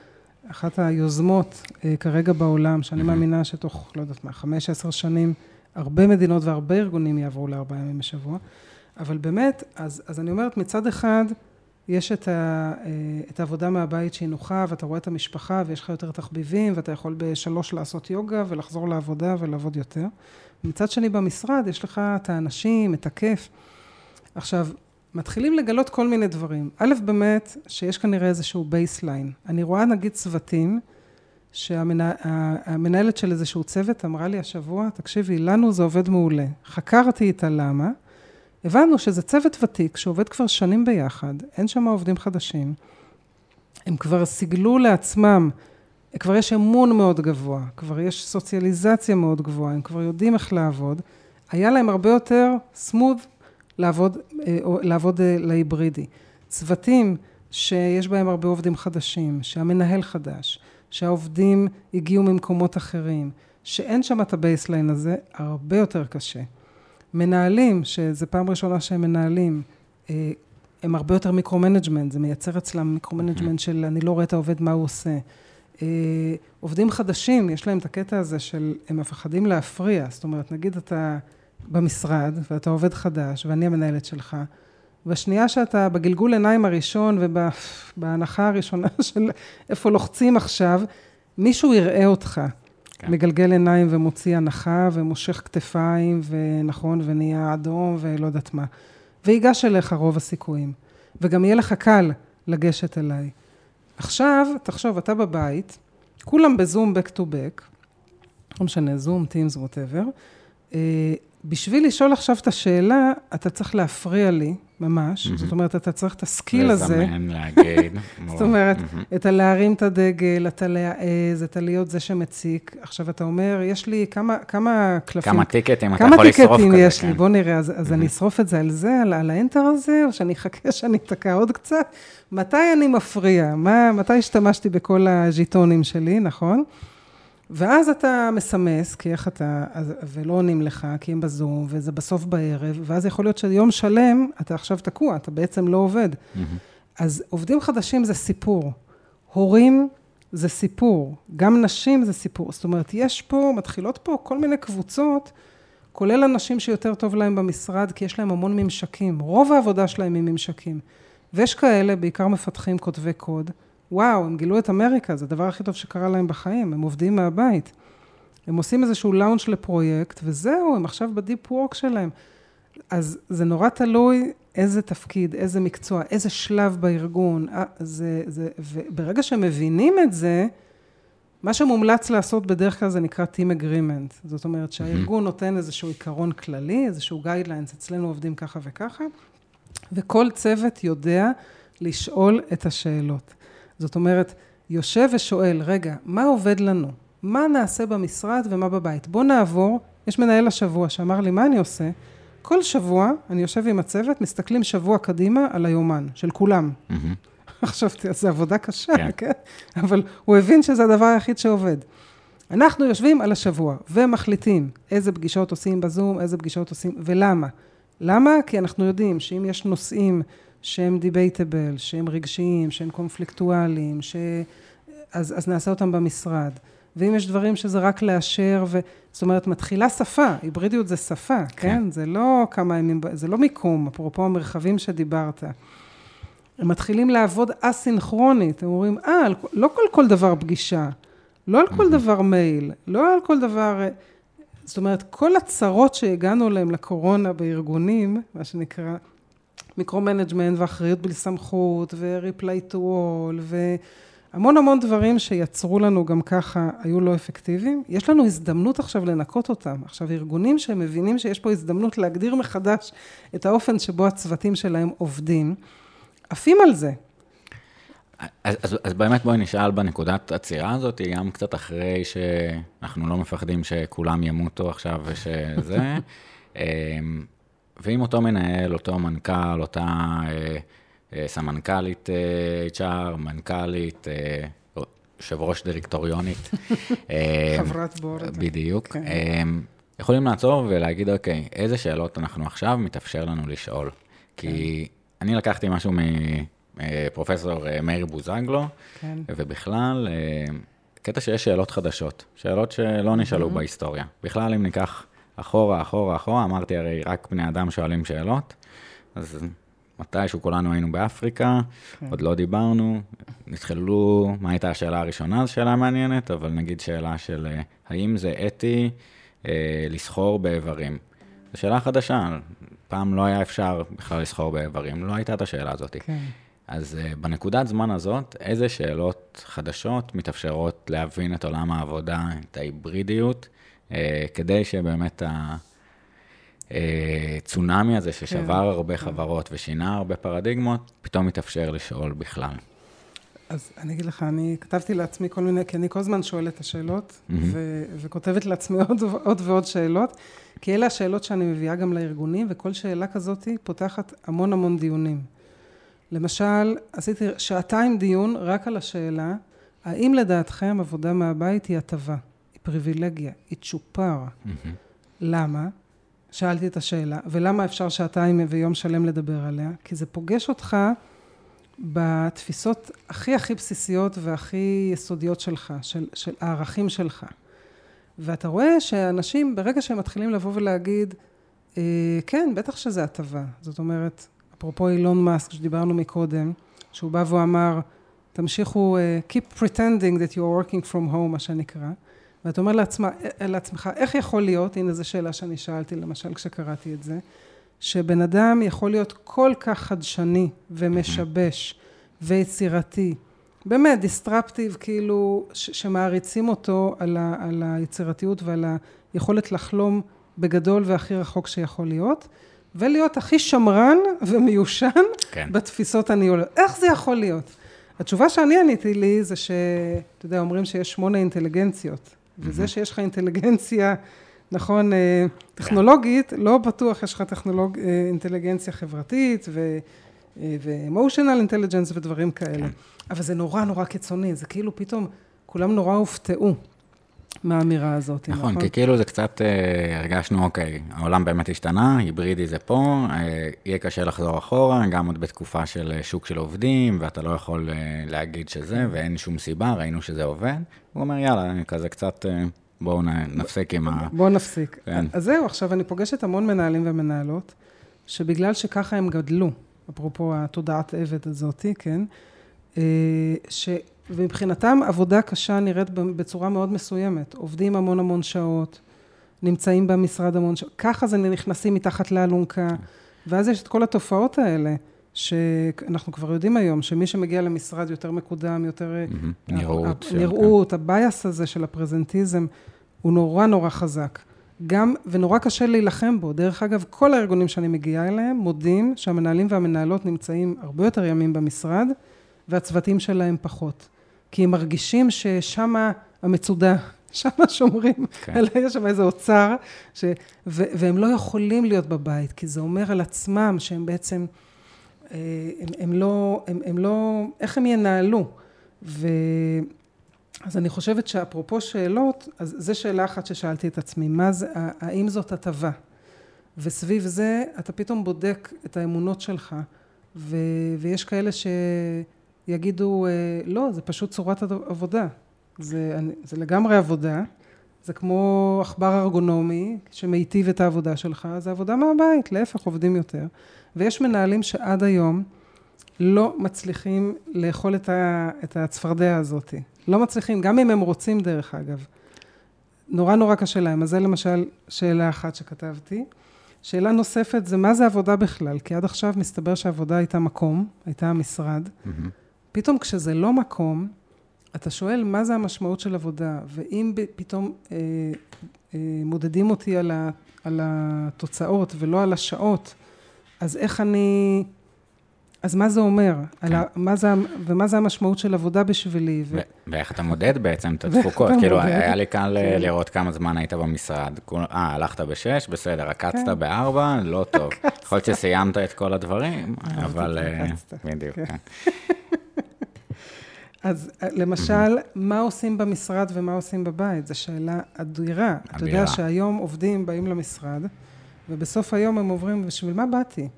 אחת היוזמות אה, כרגע בעולם, שאני מאמינה שתוך, לא יודעת מה, חמש, עשר שנים, הרבה מדינות והרבה ארגונים יעברו לארבעה ימים בשבוע. אבל באמת, אז, אז אני אומרת, מצד אחד, יש את, ה, אה, את העבודה מהבית שהיא נוחה, ואתה רואה את המשפחה, ויש לך יותר תחביבים, ואתה יכול בשלוש לעשות יוגה, ולחזור לעבודה ולעבוד יותר. מצד שני, במשרד יש לך את האנשים, את הכיף. עכשיו, מתחילים לגלות כל מיני דברים. א', באמת, שיש כנראה איזשהו baseline. אני רואה נגיד צוותים, שהמנהלת של איזשהו צוות אמרה לי השבוע, תקשיבי, לנו זה עובד מעולה. חקרתי איתה למה. הבנו שזה צוות ותיק שעובד כבר שנים ביחד, אין שם עובדים חדשים. הם כבר סיגלו לעצמם, כבר יש אמון מאוד גבוה, כבר יש סוציאליזציה מאוד גבוהה, הם כבר יודעים איך לעבוד. היה להם הרבה יותר smooth לעבוד, אה, לעבוד אה, להיברידי. צוותים שיש בהם הרבה עובדים חדשים, שהמנהל חדש, שהעובדים הגיעו ממקומות אחרים, שאין שם את ה baseline הזה, הרבה יותר קשה. מנהלים, שזו פעם ראשונה שהם מנהלים, אה, הם הרבה יותר micro-management, זה מייצר אצלם micro-management של אני לא רואה את העובד, מה הוא עושה. עובדים חדשים, יש להם את הקטע הזה של הם מפחדים להפריע, זאת אומרת, נגיד אתה במשרד, ואתה עובד חדש, ואני המנהלת שלך, בשנייה שאתה בגלגול עיניים הראשון ובהנחה הראשונה של איפה לוחצים עכשיו, מישהו יראה אותך. כן. מגלגל עיניים ומוציא הנחה ומושך כתפיים, ונכון, ונהיה אדום ולא יודעת מה. ויגש אליך רוב הסיכויים. וגם יהיה לך קל לגשת אליי. עכשיו, תחשוב, אתה בבית, כולם בזום back to back, לא משנה, זום, Teams, whatever, בשביל לשאול עכשיו את השאלה, אתה צריך להפריע לי, ממש. Mm-hmm. זאת אומרת, אתה צריך את ה skill הזה. לזמן, להגיד. זאת אומרת, mm-hmm. את הלהרים את הדגל, את הלהעז, את הלהיות זה שמציק. עכשיו, אתה אומר, יש לי כמה, כמה קלפים. כמה טיקטים אתה יכול לשרוף כזה, כמה טיקטים יש לי, כן. בוא נראה. אז, אז mm-hmm. אני אשרוף את זה על זה, על, על ה enter הזה, או שאני אחכה שאני אתקע עוד קצת? מתי אני מפריע? מה, מתי השתמשתי בכל הז'יטונים שלי, נכון? ואז אתה מסמס, כי איך אתה, ולא עונים לך, כי הם בזום, וזה בסוף בערב, ואז יכול להיות שיום שלם אתה עכשיו תקוע, אתה בעצם לא עובד. Mm-hmm. אז עובדים חדשים זה סיפור. הורים זה סיפור. גם נשים זה סיפור. זאת אומרת, יש פה, מתחילות פה כל מיני קבוצות, כולל אנשים שיותר טוב להם במשרד, כי יש להם המון ממשקים. רוב העבודה שלהם היא ממשקים. ויש כאלה, בעיקר מפתחים כותבי קוד, וואו, הם גילו את אמריקה, זה הדבר הכי טוב שקרה להם בחיים, הם עובדים מהבית. הם עושים איזשהו לאונץ' לפרויקט, וזהו, הם עכשיו בדיפ וורק שלהם. אז זה נורא תלוי איזה תפקיד, איזה מקצוע, איזה שלב בארגון. אה, זה, זה, וברגע שהם מבינים את זה, מה שמומלץ לעשות בדרך כלל זה נקרא Team Agreement. זאת אומרת שהארגון נותן איזשהו עיקרון כללי, איזשהו guidelines, אצלנו עובדים ככה וככה, וכל צוות יודע לשאול את השאלות. זאת אומרת, יושב ושואל, רגע, מה עובד לנו? מה נעשה במשרד ומה בבית? בוא נעבור, יש מנהל השבוע שאמר לי, מה אני עושה? כל שבוע אני יושב עם הצוות, מסתכלים שבוע קדימה על היומן של כולם. חשבתי, זו עבודה קשה, כן. כן? אבל הוא הבין שזה הדבר היחיד שעובד. אנחנו יושבים על השבוע ומחליטים איזה פגישות עושים בזום, איזה פגישות עושים, ולמה? למה? כי אנחנו יודעים שאם יש נושאים שהם דיבייטבל, שהם רגשיים, שהם קונפליקטואליים, ש... אז, אז נעשה אותם במשרד. ואם יש דברים שזה רק לאשר, ו... זאת אומרת, מתחילה שפה, היברידיות זה שפה, כן? כן? זה לא כמה ימים, זה לא מיקום, אפרופו המרחבים שדיברת. הם מתחילים לעבוד אסינכרונית, הם אומרים, אה, לא כל כל דבר פגישה, לא על כל דבר מייל, לא על כל דבר... זאת אומרת, כל הצרות שהגענו אליהן לקורונה בארגונים, מה שנקרא micro-management ואחריות בלי סמכות, ו-reply to all, והמון המון דברים שיצרו לנו גם ככה, היו לא אפקטיביים. יש לנו הזדמנות עכשיו לנקות אותם. עכשיו, ארגונים שהם מבינים שיש פה הזדמנות להגדיר מחדש את האופן שבו הצוותים שלהם עובדים, עפים על זה. אז, אז, אז באמת בואי נשאל בנקודת עצירה הזאת, גם קצת אחרי שאנחנו לא מפחדים שכולם ימותו עכשיו ושזה, אמ, ואם אותו מנהל, אותו מנכ"ל, אותה אה, אה, סמנכ"לית אה, HR, מנכ"לית, יושב ראש דירקטוריונית. חברת בורד. בדיוק. כן. יכולים לעצור ולהגיד, אוקיי, איזה שאלות אנחנו עכשיו מתאפשר לנו לשאול? כי כן. אני לקחתי משהו מפרופסור מאיר בוזגלו, כן. ובכלל, קטע שיש שאלות חדשות, שאלות שלא נשאלו mm-hmm. בהיסטוריה. בכלל, אם ניקח אחורה, אחורה, אחורה, אמרתי הרי רק בני אדם שואלים שאלות, אז מתישהו כולנו היינו באפריקה, כן. עוד לא דיברנו, נתחלו, מה הייתה השאלה הראשונה? זו שאלה מעניינת, אבל נגיד שאלה של אה, האם זה אתי אה, לסחור באיברים. זו שאלה חדשה, פעם לא היה אפשר בכלל לסחור באיברים, לא הייתה את השאלה הזאת. כן. אז uh, בנקודת זמן הזאת, איזה שאלות חדשות מתאפשרות להבין את עולם העבודה, את ההיברידיות, כדי שבאמת הצונאמי הזה ששבר כן. הרבה כן. חברות ושינה הרבה פרדיגמות, פתאום מתאפשר לשאול בכלל. אז אני אגיד לך, אני כתבתי לעצמי כל מיני, כי אני כל הזמן שואלת את השאלות, mm-hmm. ו- וכותבת לעצמי עוד, עוד ועוד שאלות, כי אלה השאלות שאני מביאה גם לארגונים, וכל שאלה כזאת פותחת המון המון דיונים. למשל, עשיתי שעתיים דיון רק על השאלה, האם לדעתכם עבודה מהבית היא הטבה, היא פריבילגיה, היא צ'ופר? Mm-hmm. למה? שאלתי את השאלה, ולמה אפשר שעתיים ויום שלם לדבר עליה? כי זה פוגש אותך בתפיסות הכי הכי בסיסיות והכי יסודיות שלך, של, של הערכים שלך. ואתה רואה שאנשים, ברגע שהם מתחילים לבוא ולהגיד, אה, כן, בטח שזה הטבה. זאת אומרת, אפרופו אילון מאסק, שדיברנו מקודם, שהוא בא ואמר, תמשיכו, uh, keep pretending that you are working from home, מה שנקרא, ואתה אומר לעצמה, אה, לעצמך, איך יכול להיות, הנה זו שאלה שאני שאלתי למשל כשקראתי את זה, שבן אדם יכול להיות כל כך חדשני ומשבש ויצירתי, באמת דיסטרפטיב, כאילו, ש- שמעריצים אותו על, ה- על היצירתיות ועל היכולת לחלום בגדול והכי רחוק שיכול להיות, ולהיות הכי שמרן ומיושן כן. בתפיסות הניהול. איך זה יכול להיות? התשובה שאני עניתי לי זה שאתה יודע, אומרים שיש שמונה אינטליגנציות. וזה שיש לך אינטליגנציה, נכון, אה, טכנולוגית, כן. לא בטוח יש לך טכנולוג... אה, אינטליגנציה חברתית ו... ו-emotional intelligence ודברים כאלה. כן. אבל זה נורא נורא קיצוני, זה כאילו פתאום, כולם נורא הופתעו. מהאמירה הזאת, נכון? נכון, כי כאילו זה קצת אה, הרגשנו, אוקיי, העולם באמת השתנה, היברידי זה פה, אה, יהיה קשה לחזור אחורה, גם עוד בתקופה של אה, שוק של עובדים, ואתה לא יכול אה, להגיד שזה. ואין שום סיבה, ראינו שזה עובד. הוא אומר, יאללה, כזה קצת, אה, בואו נפסיק עם ה... בואו נפסיק. כן. אז זהו, עכשיו אני פוגשת המון מנהלים ומנהלות, שבגלל שככה הם גדלו, אפרופו התודעת עבד הזאתי, כן, אה, ש... ומבחינתם עבודה קשה נראית בצורה מאוד מסוימת. עובדים המון המון שעות, נמצאים במשרד המון שעות, ככה זה נכנסים מתחת לאלונקה, ואז יש את כל התופעות האלה. שאנחנו כבר יודעים היום, שמי שמגיע למשרד יותר מקודם, יותר... נראות. נראות, הבייס הזה של הפרזנטיזם, הוא נורא נורא חזק. גם, ונורא קשה להילחם בו. דרך אגב, כל הארגונים שאני מגיעה אליהם מודים שהמנהלים והמנהלות נמצאים הרבה יותר ימים במשרד, והצוותים שלהם פחות. כי הם מרגישים ששם המצודה, שם שומרים, כן. יש שם איזה אוצר, ש... ו... והם לא יכולים להיות בבית, כי זה אומר על עצמם שהם בעצם... אה, הם, הם, לא, הם, הם לא, איך הם ינהלו? ו... אז אני חושבת שאפרופו שאלות, אז זו שאלה אחת ששאלתי את עצמי, מה זה, האם זאת הטבה? וסביב זה אתה פתאום בודק את האמונות שלך, ו, ויש כאלה שיגידו, אה, לא, זה פשוט צורת עבודה, זה, זה לגמרי עבודה, זה כמו עכבר ארגונומי שמיטיב את העבודה שלך, זה עבודה מהבית, להפך, עובדים יותר. ויש מנהלים שעד היום לא מצליחים לאכול את, ה, את הצפרדע הזאת. לא מצליחים, גם אם הם רוצים דרך אגב. נורא נורא קשה להם. אז זה למשל שאלה אחת שכתבתי. שאלה נוספת זה מה זה עבודה בכלל? כי עד עכשיו מסתבר שעבודה הייתה מקום, הייתה המשרד. Mm-hmm. פתאום כשזה לא מקום, אתה שואל מה זה המשמעות של עבודה, ואם פתאום אה, אה, מודדים אותי על, ה, על התוצאות ולא על השעות, אז איך אני... אז מה זה אומר? כן. על מה זה, ומה זה המשמעות של עבודה בשבילי? ו... ואיך אתה מודד בעצם את התפוקות? כאילו, היה לי קל כן. לראות כמה זמן היית במשרד. אה, הלכת בשש, בסדר, עקצת כן. בארבע, לא טוב. יכול להיות שסיימת את כל הדברים, אבל... אה, בדיוק, כן. אז אה, למשל, מה עושים במשרד ומה עושים בבית? זו שאלה אדירה. אתה יודע שהיום עובדים באים למשרד, ובסוף היום הם עוברים, בשביל מה באתי?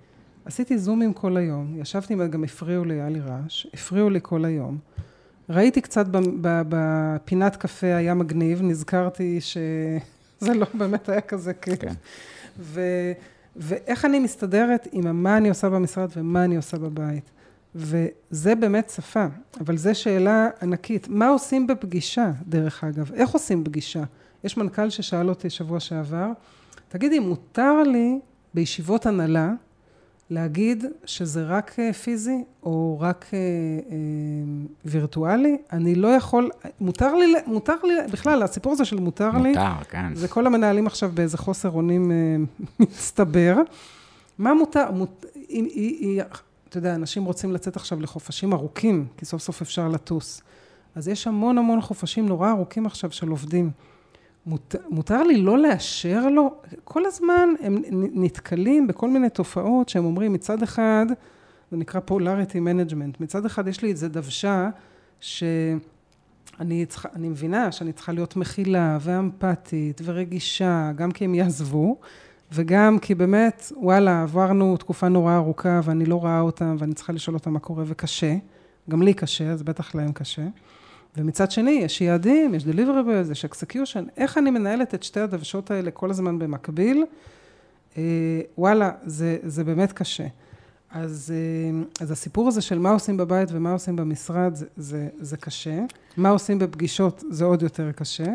עשיתי זומים כל היום, ישבתי, גם הפריעו לי, היה לי רעש, הפריעו לי כל היום. ראיתי קצת בפינת קפה, היה מגניב, נזכרתי שזה לא באמת היה כזה כיף. כן. ו, ואיך אני מסתדרת עם מה אני עושה במשרד ומה אני עושה בבית. וזה באמת שפה, אבל זו שאלה ענקית. מה עושים בפגישה, דרך אגב? איך עושים פגישה? יש מנכ"ל ששאל אותי שבוע שעבר, תגידי, מותר לי בישיבות הנהלה להגיד שזה רק אה, פיזי או רק אה, אה, וירטואלי? אני לא יכול, מותר לי, מותר לי, בכלל, הסיפור הזה של מותר, מותר לי, מותר, כן. זה כל המנהלים עכשיו באיזה חוסר אונים אה, מצטבר. מה מותר? מות, אם, אם, אתה יודע, אנשים רוצים לצאת עכשיו לחופשים ארוכים, כי סוף סוף אפשר לטוס. אז יש המון המון חופשים נורא ארוכים עכשיו של עובדים. מות, מותר לי לא לאשר לו? כל הזמן הם נתקלים בכל מיני תופעות שהם אומרים, מצד אחד, זה נקרא polarity management, מצד אחד יש לי איזה דוושה שאני צריכה, אני מבינה שאני צריכה להיות מכילה ואמפתית ורגישה, גם כי הם יעזבו, וגם כי באמת, וואלה, עברנו תקופה נורא ארוכה ואני לא רואה אותם ואני צריכה לשאול אותם מה קורה וקשה, גם לי קשה, אז בטח להם קשה. ומצד שני, יש יעדים, יש deliverables, יש execution, איך אני מנהלת את שתי הדוושות האלה כל הזמן במקביל? אה, וואלה, זה, זה באמת קשה. אז, אה, אז הסיפור הזה של מה עושים בבית ומה עושים במשרד, זה, זה, זה קשה. מה עושים בפגישות, זה עוד יותר קשה.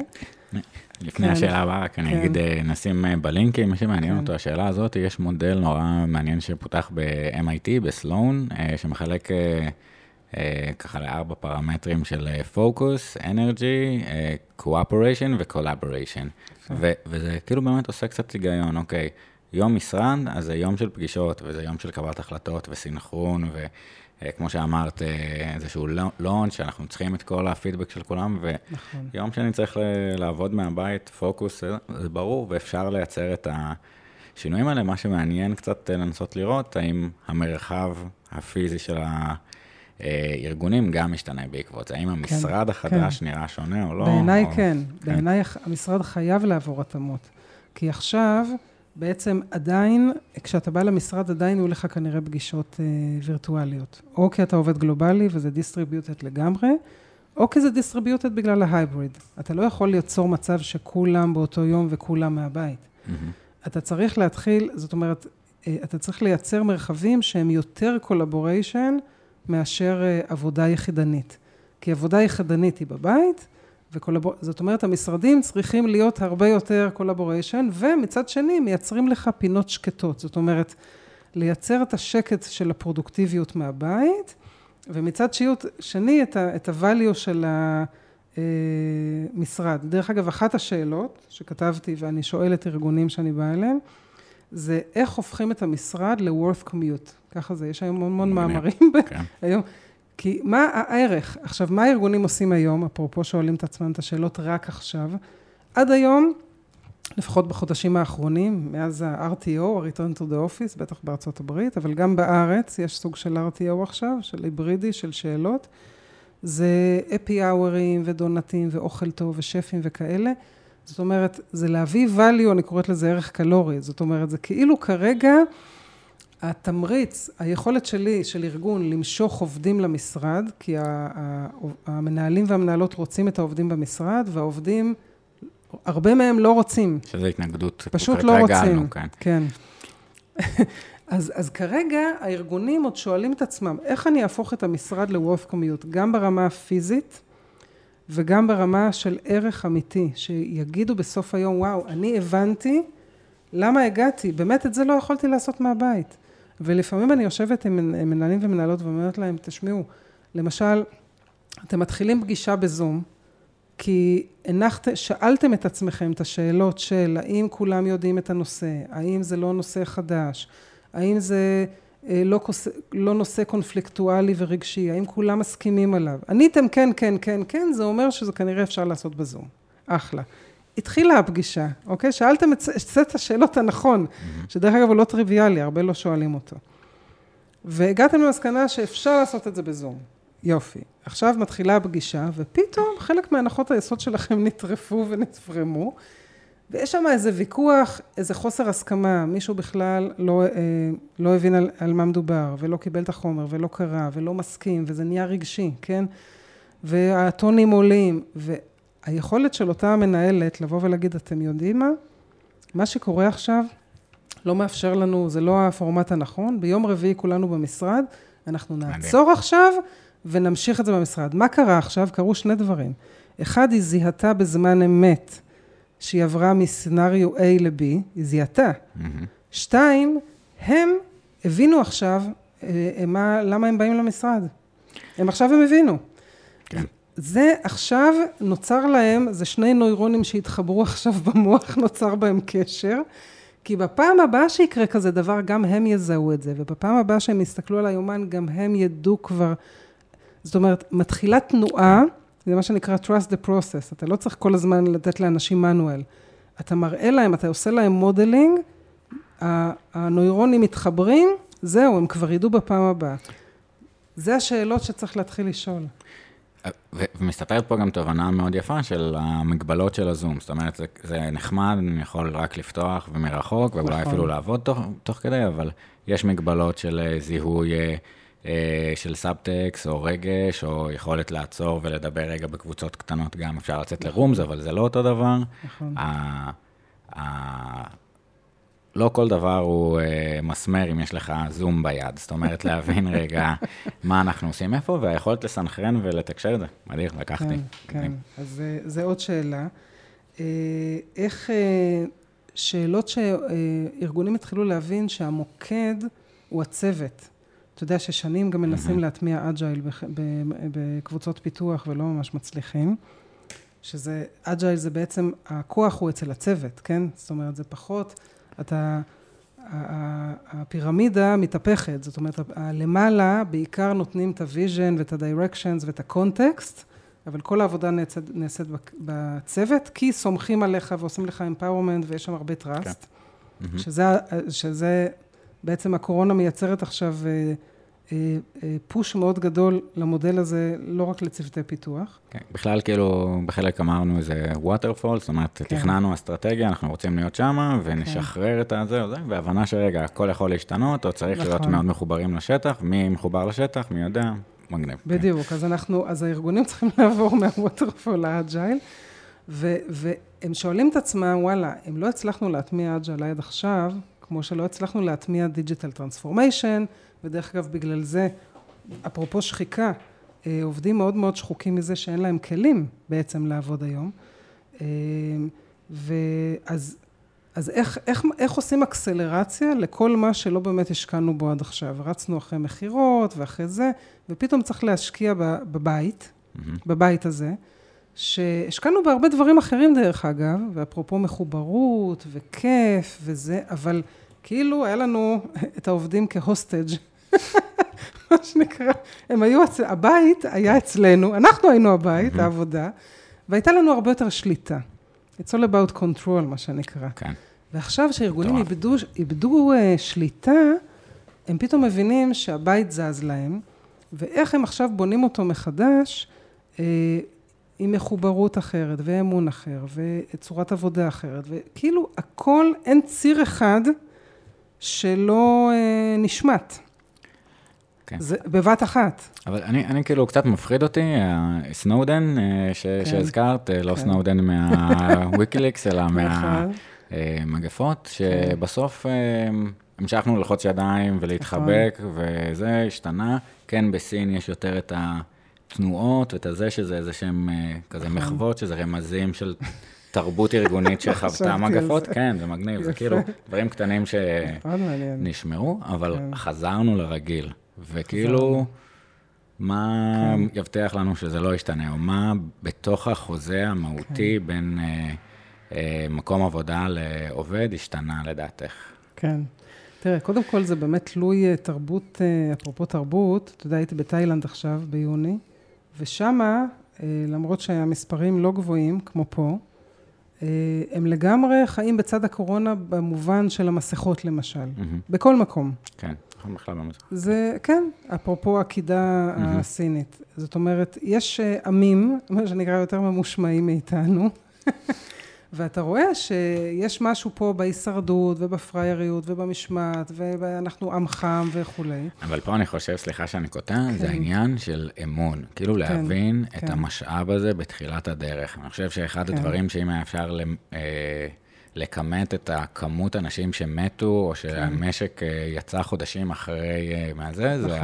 לפני כן, השאלה הבאה, רק כן. אני אגיד, אה, נשים אה, בלינקים, מי שמעניין כן. אותו, השאלה הזאת, יש מודל נורא מעניין שפותח ב-MIT, ב Sloan, שמחלק... ככה לארבע פרמטרים של focus, energy, cooperation ו collaboration. וזה כאילו באמת עושה קצת היגיון, אוקיי, יום משרד, אז זה יום של פגישות, וזה יום של קבלת החלטות וסינכרון, וכמו שאמרת, אה, איזשהו לונץ', שאנחנו צריכים את כל הפידבק של כולם, ויום נכון. שאני צריך לעבוד מהבית, פוקוס, זה ברור, ואפשר לייצר את השינויים האלה. מה שמעניין קצת לנסות לראות, האם המרחב הפיזי של ה... ארגונים גם משתנה בעקבות זה. האם המשרד כן, החדש כן. נראה שונה או לא? בעיניי או... כן. כן. בעיניי המשרד חייב לעבור התאמות. כי עכשיו, בעצם עדיין, כשאתה בא למשרד, עדיין יהיו לך כנראה פגישות אה, וירטואליות. או כי אתה עובד גלובלי וזה distributed לגמרי, או כי זה distributed בגלל ה hybrid. אתה לא יכול ליצור מצב שכולם באותו יום וכולם מהבית. Mm-hmm. אתה צריך להתחיל, זאת אומרת, אה, אתה צריך לייצר מרחבים שהם יותר collaboration, מאשר אה, עבודה יחידנית. כי עבודה יחידנית היא בבית, ו collabor... זאת אומרת, המשרדים צריכים להיות הרבה יותר collaboration, ומצד שני, מייצרים לך פינות שקטות. זאת אומרת, לייצר את השקט של הפרודוקטיביות מהבית, ומצד שני, את ה-value של המשרד. דרך אגב, אחת השאלות שכתבתי, ואני שואלת ארגונים שאני באה אליהם, זה איך הופכים את המשרד ל-worth commute. ככה זה, יש היום המון המון מאמרים כן. היום. כי מה הערך? עכשיו, מה הארגונים עושים היום, אפרופו שואלים את עצמם את השאלות רק עכשיו? עד היום, לפחות בחודשים האחרונים, מאז ה-RTO, ה-Return to the Office, בטח בארצות הברית, אבל גם בארץ יש סוג של RTO עכשיו, של היברידי, של שאלות. זה אפי אאוורים ודונטים ואוכל טוב ושפים וכאלה. זאת אומרת, זה להביא value, אני קוראת לזה ערך קלורי. זאת אומרת, זה כאילו כרגע התמריץ, היכולת שלי, של ארגון, למשוך עובדים למשרד, כי המנהלים והמנהלות רוצים את העובדים במשרד, והעובדים, הרבה מהם לא רוצים. שזה התנגדות. פשוט לא רוצים. כן. כן. אז, אז כרגע הארגונים עוד שואלים את עצמם, איך אני אהפוך את המשרד ל-Wolf Commute, גם ברמה הפיזית וגם ברמה של ערך אמיתי, שיגידו בסוף היום, וואו, אני הבנתי למה הגעתי, באמת את זה לא יכולתי לעשות מהבית. ולפעמים אני יושבת עם מנהלים ומנהלות ואומרת להם, תשמעו, למשל, אתם מתחילים פגישה בזום, כי הנחת, שאלתם את עצמכם את השאלות של האם כולם יודעים את הנושא, האם זה לא נושא חדש, האם זה אה, לא, לא נושא קונפליקטואלי ורגשי, האם כולם מסכימים עליו. עניתם כן, כן, כן, כן, זה אומר שזה כנראה אפשר לעשות בזום. אחלה. התחילה הפגישה, אוקיי? שאלתם את סט השאלות הנכון. שדרך אגב הוא לא טריוויאלי, הרבה לא שואלים אותו. והגעתם למסקנה שאפשר לעשות את זה בזום. יופי. עכשיו מתחילה הפגישה, ופתאום חלק מהנחות היסוד שלכם נטרפו ונפרמו, ויש שם איזה ויכוח, איזה חוסר הסכמה, מישהו בכלל לא, אה, לא הבין על, על מה מדובר, ולא קיבל את החומר, ולא קרא, ולא מסכים, וזה נהיה רגשי, כן? והטונים עולים, והיכולת של אותה מנהלת לבוא ולהגיד, אתם יודעים מה? מה שקורה עכשיו לא מאפשר לנו, זה לא הפורמט הנכון, ביום רביעי כולנו במשרד, אנחנו נעצור עכשיו ונמשיך את זה במשרד. מה קרה עכשיו? קרו שני דברים. אחד, היא זיהתה בזמן אמת שהיא עברה מסצנריו A ל-B, היא זיהתה. Mm-hmm. שתיים, הם הבינו עכשיו אה, מה, למה הם באים למשרד. הם עכשיו הם הבינו. זה עכשיו נוצר להם, זה שני נוירונים שהתחברו עכשיו במוח, נוצר בהם קשר. כי בפעם הבאה שיקרה כזה דבר, גם הם יזהו את זה, ובפעם הבאה שהם יסתכלו על היומן, גם הם ידעו כבר. זאת אומרת, מתחילה תנועה, זה מה שנקרא trust the process, אתה לא צריך כל הזמן לתת לאנשים manual. אתה מראה להם, אתה עושה להם modeling, הנוירונים מתחברים, זהו, הם כבר ידעו בפעם הבאה. זה השאלות שצריך להתחיל לשאול. ומסתתרת פה גם תובנה מאוד יפה של המגבלות של הזום. זאת אומרת, זה, זה נחמד, אני יכול רק לפתוח ומרחוק, ואולי נכון. אפילו לעבוד תוך, תוך כדי, אבל יש מגבלות של אה, זיהוי אה, אה, של סאבטקס, או רגש, או יכולת לעצור ולדבר רגע בקבוצות קטנות גם. אפשר לצאת נכון. ל rooms, אבל זה לא אותו דבר. נכון. לא כל דבר הוא uh, מסמר אם יש לך זום ביד. זאת אומרת, להבין רגע מה אנחנו עושים איפה, והיכולת לסנכרן ולתקשר את זה. מדהים, לקחתי. כן, כן. אז זו עוד שאלה. Uh, איך, uh, שאלות שארגונים התחילו להבין שהמוקד הוא הצוות. אתה יודע ששנים גם מנסים להטמיע Agile בקבוצות פיתוח ולא ממש מצליחים. שזה, Agile זה בעצם, הכוח הוא אצל הצוות, כן? זאת אומרת, זה פחות... אתה, הפירמידה מתהפכת, זאת אומרת, למעלה בעיקר נותנים את ה vision ואת ה directions ואת ה context, אבל כל העבודה נעשית, נעשית בצוות, כי סומכים עליך ועושים לך empowerment ויש שם הרבה trust, כן. שזה, שזה בעצם הקורונה מייצרת עכשיו אה, push מאוד גדול למודל הזה, לא רק לצוותי פיתוח. כן, בכלל כאילו, בחלק אמרנו איזה waterfall, זאת אומרת, כן. תכננו אסטרטגיה, אנחנו רוצים להיות שם, ונשחרר כן. את הזה או זה, והבנה שרגע, הכל יכול להשתנות, או צריך נכון. להיות מאוד מחוברים לשטח, מי מחובר לשטח, מי יודע, מגניב. כן. בדיוק, כן. אז אנחנו, אז הארגונים צריכים לעבור מה waterfall ל agile, והם שואלים את עצמם, וואלה, אם לא הצלחנו להטמיע agile עד עכשיו, כמו שלא הצלחנו להטמיע digital transformation, ודרך אגב, בגלל זה, אפרופו שחיקה, אה, עובדים מאוד מאוד שחוקים מזה שאין להם כלים בעצם לעבוד היום. אה, ואז אז איך, איך, איך עושים אקסלרציה לכל מה שלא באמת השקענו בו עד עכשיו? רצנו אחרי מכירות ואחרי זה, ופתאום צריך להשקיע בבית, mm-hmm. בבית הזה, שהשקענו בהרבה דברים אחרים דרך אגב, ואפרופו מחוברות וכיף וזה, אבל כאילו היה לנו את העובדים כהוסטג', מה שנקרא, הם היו, הבית היה אצלנו, אנחנו היינו הבית. העבודה, והייתה לנו הרבה יותר שליטה. It's all about control, מה שנקרא. כן. ועכשיו שהארגונים איבדו, איבדו uh, שליטה, הם פתאום מבינים שהבית זז להם, ואיך הם עכשיו בונים אותו מחדש, uh, עם מחוברות אחרת, ואמון אחר, וצורת עבודה אחרת, וכאילו הכל, אין ציר אחד שלא uh, נשמט. כן. זה בבת אחת. אבל אני, אני כאילו, קצת מפחיד אותי, סנודן, ש, כן. שהזכרת, לא כן. סנודן מהוויקיליקס, אלא מהמגפות, נכון. שבסוף המשכנו ללחוץ ידיים ולהתחבק, נכון. וזה השתנה. כן, בסין יש יותר את התנועות, את הזה שזה איזה שהם כזה נכון. מחוות, שזה רמזים של... תרבות ארגונית שחוותה מגפות, כן, זה מגניב, זה כאילו דברים קטנים שנשמעו, אבל חזרנו לרגיל. וכאילו, מה כן. יבטיח לנו שזה לא ישתנה, או מה בתוך החוזה המהותי כן. בין אה, אה, מקום עבודה לעובד השתנה לדעתך? כן. תראה, קודם כל זה באמת תלוי אה, תרבות, אה, אפרופו תרבות, אתה יודע, הייתי בתאילנד עכשיו, ביוני, ושמה, אה, למרות שהמספרים לא גבוהים, כמו פה, הם לגמרי חיים בצד הקורונה במובן של המסכות למשל, mm-hmm. בכל מקום. כן. בכלל במזרח. זה, כן, אפרופו הקידה mm-hmm. הסינית. זאת אומרת, יש אה, עמים, מה שנקרא יותר ממושמעים מאיתנו, ואתה רואה שיש משהו פה בהישרדות ובפרייריות ובמשמעת, ואנחנו עם חם וכולי. אבל פה אני חושב, סליחה שאני קוטע, כן. זה העניין של אמון. כאילו כן, להבין כן. את המשאב הזה בתחילת הדרך. אני חושב שאחד כן. הדברים שאם היה אפשר... למ... אה, לכמת את הכמות אנשים שמתו, או כן. שהמשק כן. יצא חודשים אחרי אה, מהזה, נכון. זה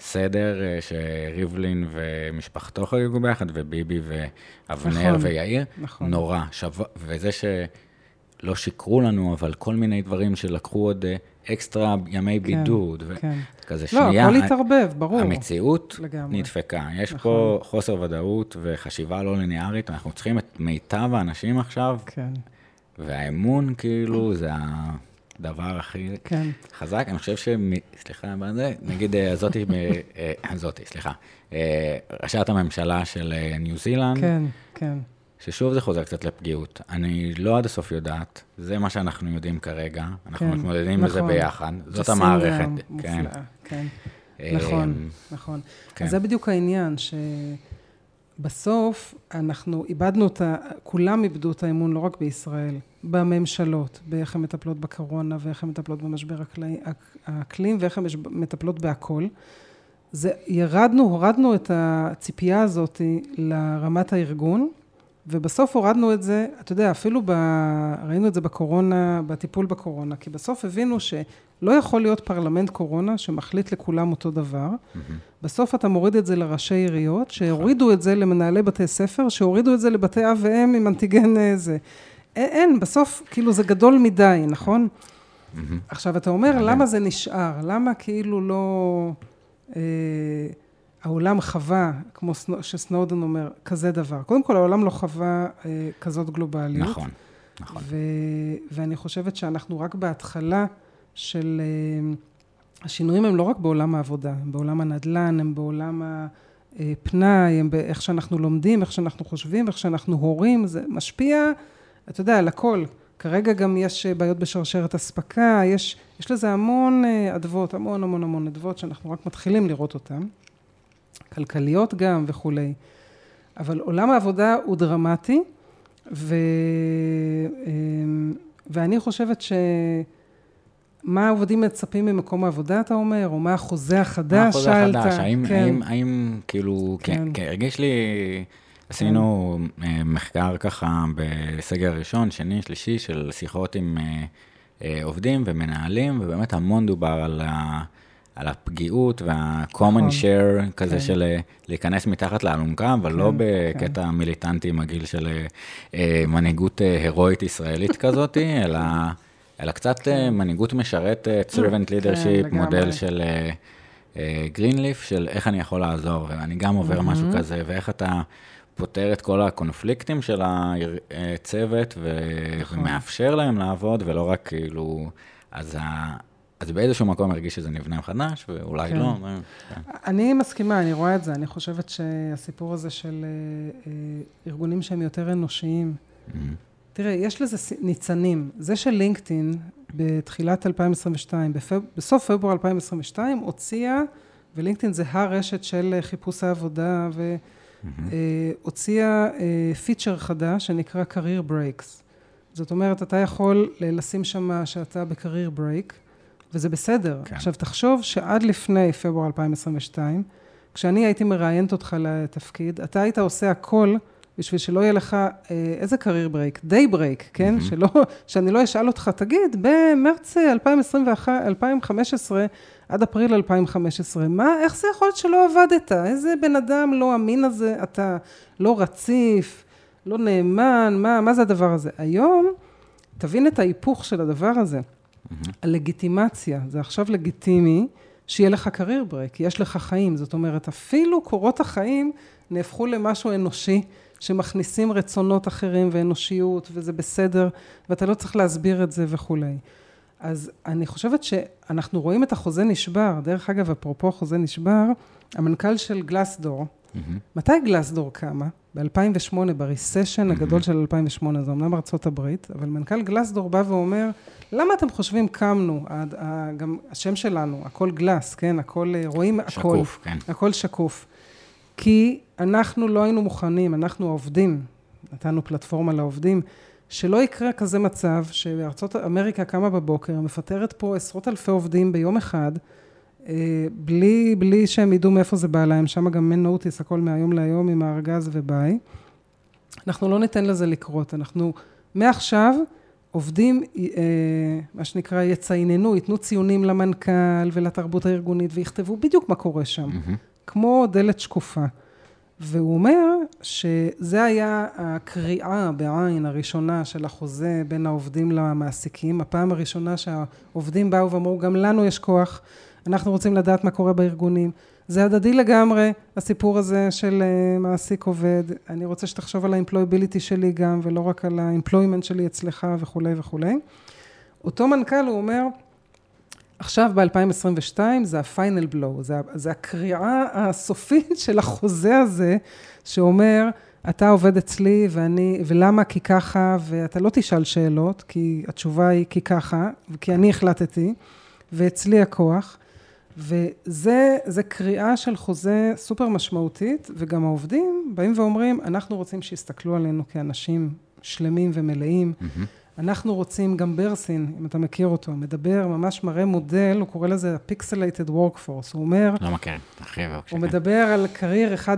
הסדר אה, שריבלין ומשפחתו חגגו ביחד, וביבי ואבנר נכון. ויאיר, נכון. נורא. שו... וזה שלא שיקרו לנו, אבל כל מיני דברים שלקחו עוד אקסטרה ימי כן, בידוד. כן. וכזה לא, שנייה. לא, הכל התערבב, ברור. המציאות לגמרי. נדפקה. יש נכון. פה חוסר ודאות וחשיבה לא ליניארית, אנחנו צריכים את מיטב האנשים עכשיו. כן. והאמון, כאילו, זה הדבר הכי כן. חזק. אני חושב ש... סליחה, מה זה? נגיד, אה, זאתי, אה, זאתי, סליחה. אה, ראשת הממשלה של ניו זילנד. כן, כן. ששוב זה חוזר קצת לפגיעות. אני לא עד הסוף יודעת, זה מה שאנחנו יודעים כרגע, אנחנו כן, מתמודדים נכון. בזה ביחד, זאת המערכת. כן. כן. נכון, נכון. כן. אז זה בדיוק העניין, ש... בסוף אנחנו איבדנו את ה... כולם איבדו את האמון לא רק בישראל, בממשלות, באיך הן מטפלות בקורונה ואיך הן מטפלות במשבר האקלים ואיך הן מטפלות בהכל. זה, ירדנו, הורדנו את הציפייה הזאת לרמת הארגון, ובסוף הורדנו את זה, אתה יודע, אפילו ב... ראינו את זה בקורונה, בטיפול בקורונה, כי בסוף הבינו שלא יכול להיות פרלמנט קורונה שמחליט לכולם אותו דבר. Mm-hmm. בסוף אתה מוריד את זה לראשי עיריות, שהורידו את זה למנהלי בתי ספר, שהורידו את זה לבתי אב ואם עם אנטיגן אה, זה. אין, אין, בסוף, כאילו זה גדול מדי, נכון? Mm-hmm. עכשיו, אתה אומר, למה זה נשאר? למה כאילו לא... אה, העולם חווה, כמו שסנודן אומר, כזה דבר. קודם כל, העולם לא חווה אה, כזאת גלובליות. נכון, נכון. ו, ואני חושבת שאנחנו רק בהתחלה של... אה, השינויים הם לא רק בעולם העבודה, הם בעולם הנדל"ן, הם בעולם הפנאי, הם באיך שאנחנו לומדים, איך שאנחנו חושבים, איך שאנחנו הורים, זה משפיע, אתה יודע, על הכל. כרגע גם יש בעיות בשרשרת אספקה, יש, יש לזה המון אה, אדוות, המון המון המון אדוות שאנחנו רק מתחילים לראות אותן. כלכליות גם וכולי. אבל עולם העבודה הוא דרמטי, ו, אמ, ואני חושבת ש... מה העובדים מצפים ממקום העבודה, אתה אומר? או מה החוזה החדש, מה החוזה החדש? האם, כן. האם, האם, כאילו, כן, כן, הרגיש לי, עשינו כן. מחקר ככה בסגר ראשון, שני, שלישי, של שיחות עם אה, אה, עובדים ומנהלים, ובאמת המון דובר על ה... על הפגיעות וה-common נכון. share כזה כן. של אה, להיכנס מתחת לאלונקה, אבל לא כן, בקטע מיליטנטי מגעיל של אה, אה, מנהיגות הירואית ישראלית כזאת, אלא, אלא קצת אה, מנהיגות משרתת, servant leadership, כן. לגמרי. מודל של גרינליף, של איך אני יכול לעזור, ואני גם עובר משהו כזה, ואיך אתה פותר את כל הקונפליקטים של הצוות, נכון. ומאפשר להם לעבוד, ולא רק כאילו, אז, אז באיזשהו מקום הרגיש שזה נבנה מחדש, ואולי כן. לא. כן. אני מסכימה, אני רואה את זה. אני חושבת שהסיפור הזה של אה, אה, ארגונים שהם יותר אנושיים, Mhm. תראה, יש לזה ניצנים. זה שלינקדאין בתחילת 2022, בפב... בסוף פברואר 2022, הוציאה, ולינקדאין זה הרשת של אה, חיפוש העבודה, והוציאה פיצ'ר חדש שנקרא career breaks. זאת אומרת, אתה יכול לשים שם שאתה ב-career break, וזה בסדר. כן. עכשיו, תחשוב שעד לפני פברואר 2022, כשאני הייתי מראיינת אותך לתפקיד, אתה היית עושה הכל בשביל שלא יהיה לך אה, איזה career break? day break, כן? מהמם. שלא, שאני לא אשאל אותך, תגיד, במרץ 2021, 2015 עד אפריל 2015, מה, איך זה יכול להיות שלא עבדת? איזה בן אדם לא אמין הזה אתה, לא רציף, לא נאמן, מה, מה זה הדבר הזה? היום, תבין את ההיפוך של הדבר הזה. הלגיטימציה, זה עכשיו לגיטימי שיהיה לך career break, יש לך חיים, זאת אומרת, אפילו קורות החיים נהפכו למשהו אנושי, שמכניסים רצונות אחרים ואנושיות, וזה בסדר, ואתה לא צריך להסביר את זה וכולי. אז אני חושבת שאנחנו רואים את החוזה נשבר, דרך אגב, אפרופו החוזה נשבר, המנכ"ל של גלסדור. מתי גלסדור קמה? ב-2008, בריסשן הגדול של 2008, זה אמנם ארצות הברית, אבל מנכ"ל גלסדור בא ואומר, למה אתם חושבים קמנו? גם השם שלנו, הכל גלס, כן? הכל, אה, רואים הכל. שקוף, כן. הכל שקוף. כי אנחנו לא היינו מוכנים, אנחנו העובדים, נתנו פלטפורמה לעובדים, שלא יקרה כזה מצב שארצות אמריקה קמה בבוקר, מפטרת פה עשרות אלפי עובדים ביום אחד, בלי, בלי שהם ידעו מאיפה זה בא להם, שם גם אין נוטיס, הכל מהיום להיום עם הארגז וביי. אנחנו לא ניתן לזה לקרות, אנחנו מעכשיו עובדים, אה, מה שנקרא, יצייננו, ייתנו ציונים למנכ"ל ולתרבות הארגונית ויכתבו בדיוק מה קורה שם. מהמם. כמו דלת שקופה. והוא אומר שזה היה הקריאה בעין הראשונה של החוזה בין העובדים למעסיקים, הפעם הראשונה שהעובדים באו ואמרו, גם לנו יש כוח, אנחנו רוצים לדעת מה קורה בארגונים. זה הדדי לגמרי, הסיפור הזה של אה, מעסיק עובד. אני רוצה שתחשוב על האמפלויביליטי שלי גם, ולא רק על האמפלוימנט שלי אצלך וכולי וכולי. אותו מנכ"ל, הוא אומר, עכשיו ב-2022 זה ה-final blow, זה, זה הקריאה הסופית של החוזה הזה, שאומר, אתה עובד אצלי ואני, ולמה? כי ככה, ואתה לא תשאל שאלות, כי התשובה היא כי ככה, כי אני החלטתי, ואצלי הכוח. וזה זה קריאה של חוזה סופר משמעותית, וגם העובדים באים ואומרים, אנחנו רוצים שיסתכלו עלינו כאנשים שלמים ומלאים. מהמם. אנחנו רוצים, גם ברסין, אם אתה מכיר אותו, מדבר, ממש מראה מודל, הוא קורא לזה ה-pixelated workforce. הוא אומר, לא מכיר, תרחיב בבקשה. הוא. מדבר על קרייר 1-0,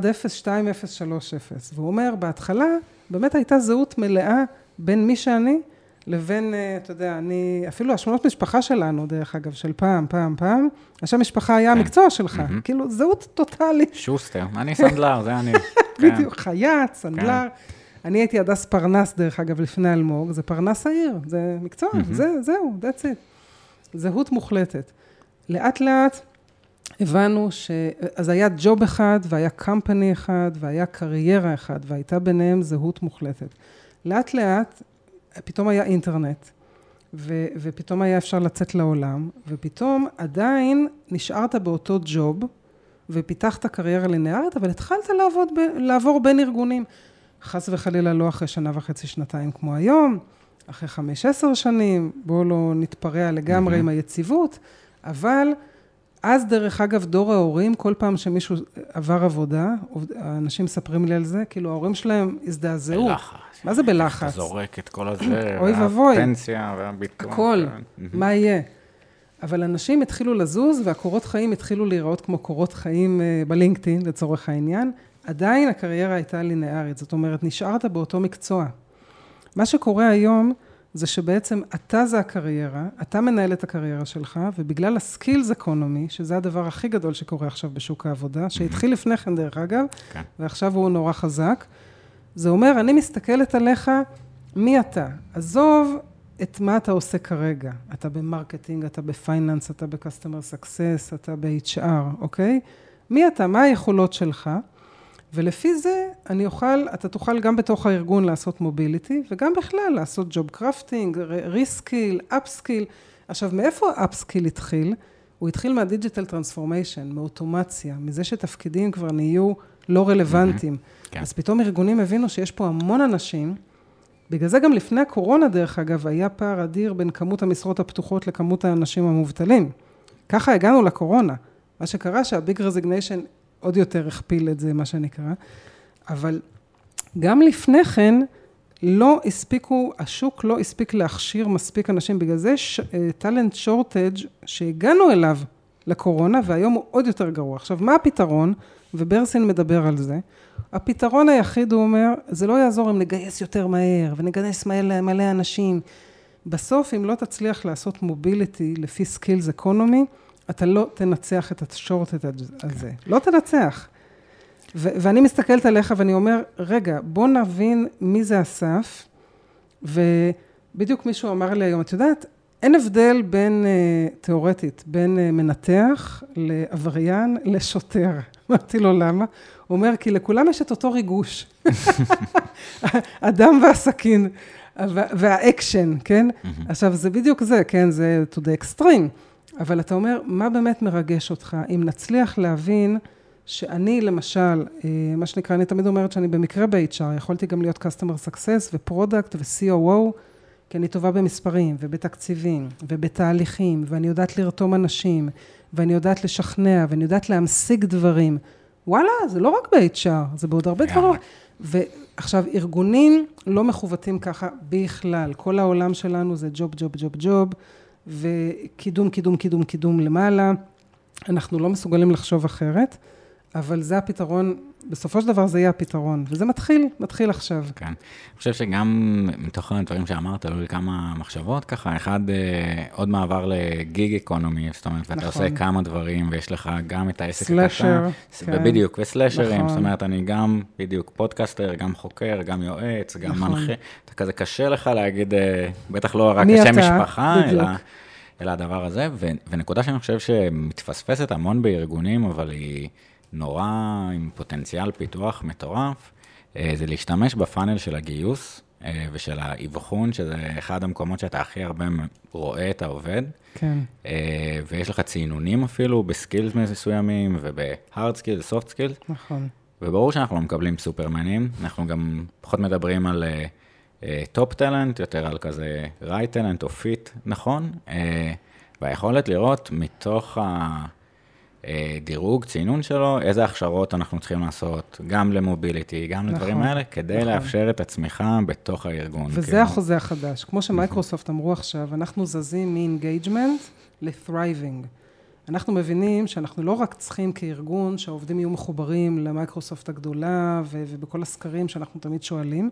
2-0, 3-0, והוא אומר, בהתחלה באמת הייתה זהות מלאה בין מי שאני לבין, אה, אתה יודע, אני, אפילו השמונות משפחה שלנו, דרך אגב, של פעם, פעם, פעם, השם משפחה היה כן. המקצוע שלך. כאילו זהות טוטאלית, שוסטר, אני סנדלר, זה אני. כן. בדיוק, חייט, סנדלר. אני הייתי הדס פרנס, דרך אגב, לפני אלמוג, זה פרנס העיר, זה מקצוע. זה, זהו, that's it. זהות מוחלטת. לאט לאט הבנו ש... אז היה ג'וב אחד, והיה company אחד, והיה קריירה אחד, והייתה ביניהם זהות מוחלטת. לאט לאט, פתאום היה אינטרנט, ו... ופתאום היה אפשר לצאת לעולם, ופתאום עדיין נשארת באותו ג'וב, ופיתחת קריירה לינארית, אבל התחלת לעבוד ב... לעבור בין ארגונים. חס וחלילה לא אחרי שנה וחצי, שנתיים כמו היום, אחרי חמש, עשר שנים, בואו לא נתפרע לגמרי מהמם. עם היציבות, אבל אז דרך אגב, דור ההורים, כל פעם שמישהו עבר עבודה, האנשים מספרים לי על זה, כאילו ההורים שלהם הזדעזעו. בלחץ. מה זה אתה בלחץ? זורק את כל הזה, אוי ואבוי. והפנסיה והביטוח. הכל, כן. מה יהיה? אבל אנשים התחילו לזוז, והקורות חיים התחילו להיראות כמו קורות חיים אה, בלינקדאין, לצורך העניין. עדיין הקריירה הייתה לינארית, זאת אומרת, נשארת באותו מקצוע. מה שקורה היום, זה שבעצם אתה זה הקריירה, אתה מנהל את הקריירה שלך, ובגלל הסקילס אקונומי, שזה הדבר הכי גדול שקורה עכשיו בשוק העבודה, שהתחיל לפני כן דרך אגב, כן. ועכשיו הוא נורא חזק, זה אומר, אני מסתכלת עליך, מי אתה? עזוב את מה אתה עושה כרגע. אתה ב marketing, אתה ב finance, אתה ב customer success, אתה ב-HR, אוקיי? מי אתה? מה היכולות שלך? ולפי זה אני אוכל, אתה תוכל גם בתוך הארגון לעשות mobility, וגם בכלל לעשות job crafting, reskill, upskill. עכשיו, מאיפה ה upskill התחיל? הוא התחיל מה digital transformation, מאוטומציה, מזה שתפקידים כבר נהיו לא רלוונטיים. Mm-hmm. כן. אז פתאום ארגונים הבינו שיש פה המון אנשים, בגלל זה גם לפני הקורונה, דרך אגב, היה פער אדיר בין כמות המשרות הפתוחות לכמות האנשים המובטלים. ככה הגענו לקורונה. מה שקרה שהביג רזיגניישן עוד יותר הכפיל את זה, מה שנקרא. אבל גם לפני כן, לא הספיקו, השוק לא הספיק להכשיר מספיק אנשים, בגלל זה טאלנט שורטג' שהגענו אליו לקורונה, והיום הוא עוד יותר גרוע. עכשיו, מה הפתרון? וברסין מדבר על זה. הפתרון היחיד, הוא אומר, זה לא יעזור אם נגייס יותר מהר, ונגייס מלא, מלא אנשים. בסוף, אם לא תצליח לעשות mobility לפי skills economy, אתה לא תנצח את ה shortage הזה. לא תנצח. ו- ואני מסתכלת עליך ואני אומר, רגע, בוא נבין מי זה אסף, ובדיוק מישהו אמר לי היום, את יודעת, אין הבדל בין, uh, תיאורטית, בין uh, מנתח לעבריין לשוטר. אמרתי לו, למה? הוא אומר, כי לכולם יש את אותו ריגוש. הדם והסכין, והאקשן, כן? עכשיו, זה בדיוק זה, כן? זה to the extreme. אבל אתה אומר, מה באמת מרגש אותך? אם נצליח להבין שאני, למשל, מה שנקרא, אני תמיד אומרת שאני במקרה ב-HR, יכולתי גם להיות Customer Success ו-Product ו-COO, כי אני טובה במספרים ובתקציבים ובתהליכים, ואני יודעת לרתום אנשים, ואני יודעת לשכנע, ואני יודעת להמשיג דברים. וואלה, זה לא רק ב-HR, זה בעוד הרבה דברים. ועכשיו, ארגונים לא מכוותים ככה בכלל. כל העולם שלנו זה ג'וב, ג'וב, ג'וב, ג'וב. וקידום, קידום, קידום, קידום למעלה. אנחנו לא מסוגלים לחשוב אחרת, אבל זה הפתרון, בסופו של דבר זה יהיה הפתרון, וזה מתחיל, מתחיל עכשיו. כן. אני חושב שגם מתוך הדברים שאמרת, עלו לי כמה מחשבות ככה, אחד, אה, עוד מעבר ל gig economy, זאת אומרת, נכון. ואתה עושה כמה דברים, ויש לך גם את העסק הקטן. slasher, כן. בדיוק, וסלאשרים, נכון. זאת אומרת, אני גם בדיוק פודקאסטר, גם חוקר, גם יועץ, גם נכון. מנחה. אתה כזה קשה לך להגיד, אה, בטח לא רק השם משפחה, בדיוק. אלא... אלא הדבר הזה, ו- ונקודה שאני חושב שמתפספסת המון בארגונים, אבל היא נורא עם פוטנציאל פיתוח מטורף, אה, זה להשתמש בפאנל של הגיוס אה, ושל האבחון, שזה אחד המקומות שאתה הכי הרבה רואה את העובד. כן. אה, ויש לך ציונים אפילו ב skills מסוימים וב hard skills, soft skills. נכון. וברור שאנחנו לא מקבלים סופרמנים, אנחנו גם פחות מדברים על... top uh, talent, יותר על כזה right talent או fit נכון, uh, והיכולת לראות מתוך הדירוג, צינון שלו, איזה הכשרות אנחנו צריכים לעשות, גם למוביליטי, גם נכון, לדברים האלה, כדי נכון. לאפשר את הצמיחה בתוך הארגון. וזה כאילו. החוזה החדש. כמו שמייקרוסופט אמרו עכשיו, אנחנו זזים מ-engagement ל-thriving. אנחנו מבינים שאנחנו לא רק צריכים כארגון שהעובדים יהיו מחוברים למייקרוסופט הגדולה ובכל הסקרים שאנחנו תמיד שואלים,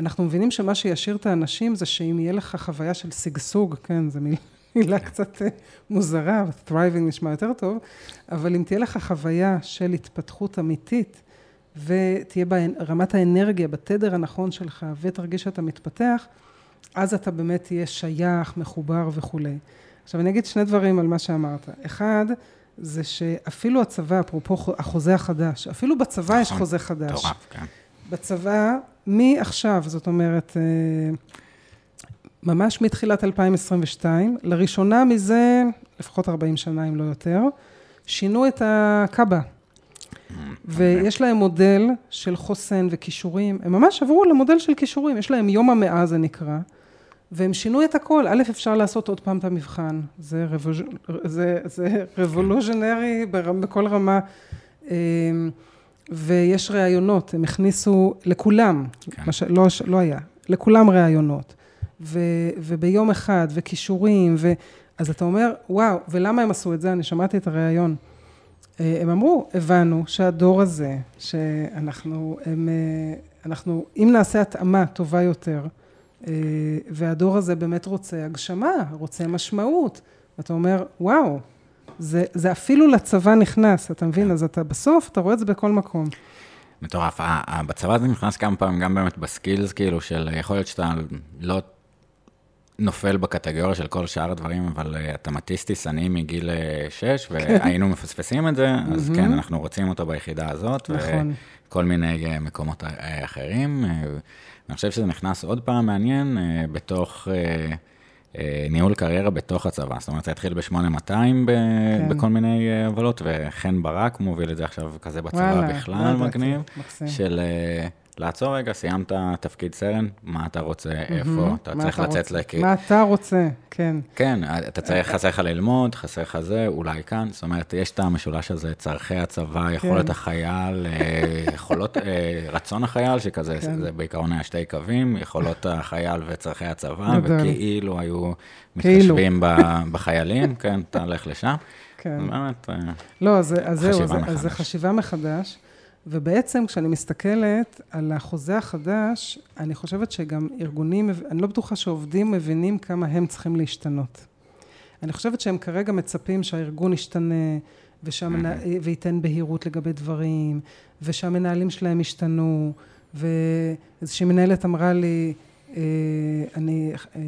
אנחנו מבינים שמה שישאיר את האנשים זה שאם יהיה לך חוויה של שגשוג, כן, זו מילה, מילה קצת אה, מוזרה, thriving נשמע יותר טוב, אבל אם תהיה לך חוויה של התפתחות אמיתית, ותהיה ברמת האנרגיה, בתדר הנכון שלך, ותרגיש שאתה מתפתח, אז אתה באמת תהיה שייך, מחובר וכולי. עכשיו אני אגיד שני דברים על מה שאמרת. אחד, זה שאפילו הצבא, אפרופו החוזה החדש, אפילו בצבא יש נכון. חוזה חדש. מטורף, כן. בצבא, מעכשיו, זאת אומרת, אה, ממש מתחילת 2022, לראשונה מזה לפחות 40 שנה, אם לא יותר, שינו את הקאבה. ויש להם מודל של חוסן וכישורים, הם ממש עברו למודל של כישורים, יש להם יום המאה זה נקרא, והם שינו את הכל. א', אפשר לעשות עוד פעם את המבחן, זה, רבוז... זה, זה רבולוז'נרי בכל רמה. אה, ויש ראיונות, הם הכניסו לכולם, כן. מה שלא לא היה, לכולם ראיונות. ו, וביום אחד, וכישורים, ו... אז אתה אומר, וואו, ולמה הם עשו את זה? אני שמעתי את הראיון. אה, הם אמרו, הבנו שהדור הזה, שאנחנו, הם, אה, אנחנו, אם נעשה התאמה טובה יותר, אה, והדור הזה באמת רוצה הגשמה, רוצה משמעות. אתה אומר, וואו, זה, זה אפילו לצבא נכנס, אתה מבין? אז אתה בסוף, אתה רואה את זה בכל מקום. מטורף. בצבא זה נכנס כמה פעמים, גם באמת בסקילס, כאילו, של יכול להיות שאתה לא נופל בקטגוריה של כל שאר הדברים, אבל uh, אתה מטיסטיס, אני מגיל 6, כן. והיינו מפספסים את זה, אז כן, אנחנו רוצים אותו ביחידה הזאת. נכון. וכל מיני uh, מקומות אחרים. אני חושב שזה נכנס עוד פעם מעניין בתוך... ניהול קריירה בתוך הצבא, זאת אומרת, זה התחיל ב-8200 כן. בכל מיני הובלות, וחן ברק מוביל את זה עכשיו כזה בצבא וואלה, בכלל, וואלה, מגניב, מקסים. של לעצור רגע, סיימת תפקיד סרן, מה אתה רוצה, איפה, אתה צריך לצאת לכ... מה אתה רוצה, כן. כן, אתה צריך, חסר לך ללמוד, חסר לך זה, אולי כאן, זאת אומרת, יש את המשולש הזה, צורכי הצבא, כן. יכולת החייל, אה, יכולות, אה, רצון החייל, שכזה, כן. זה בעיקרון היה שתי קווים, יכולות החייל וצורכי הצבא, וכאילו היו כאילו. מתחשבים בחיילים, כן, אתה הולך לשם. כן. באמת, אה, לא, אז זהו, אז זה חשיבה מחדש. ובעצם כשאני מסתכלת על החוזה החדש, אני חושבת שגם ארגונים, אני לא בטוחה שעובדים מבינים כמה הם צריכים להשתנות. אני חושבת שהם כרגע מצפים שהארגון ישתנה, ושהמנה, וייתן בהירות לגבי דברים, ושהמנהלים שלהם ישתנו, ואיזושהי מנהלת אמרה לי, אה, אני, אה,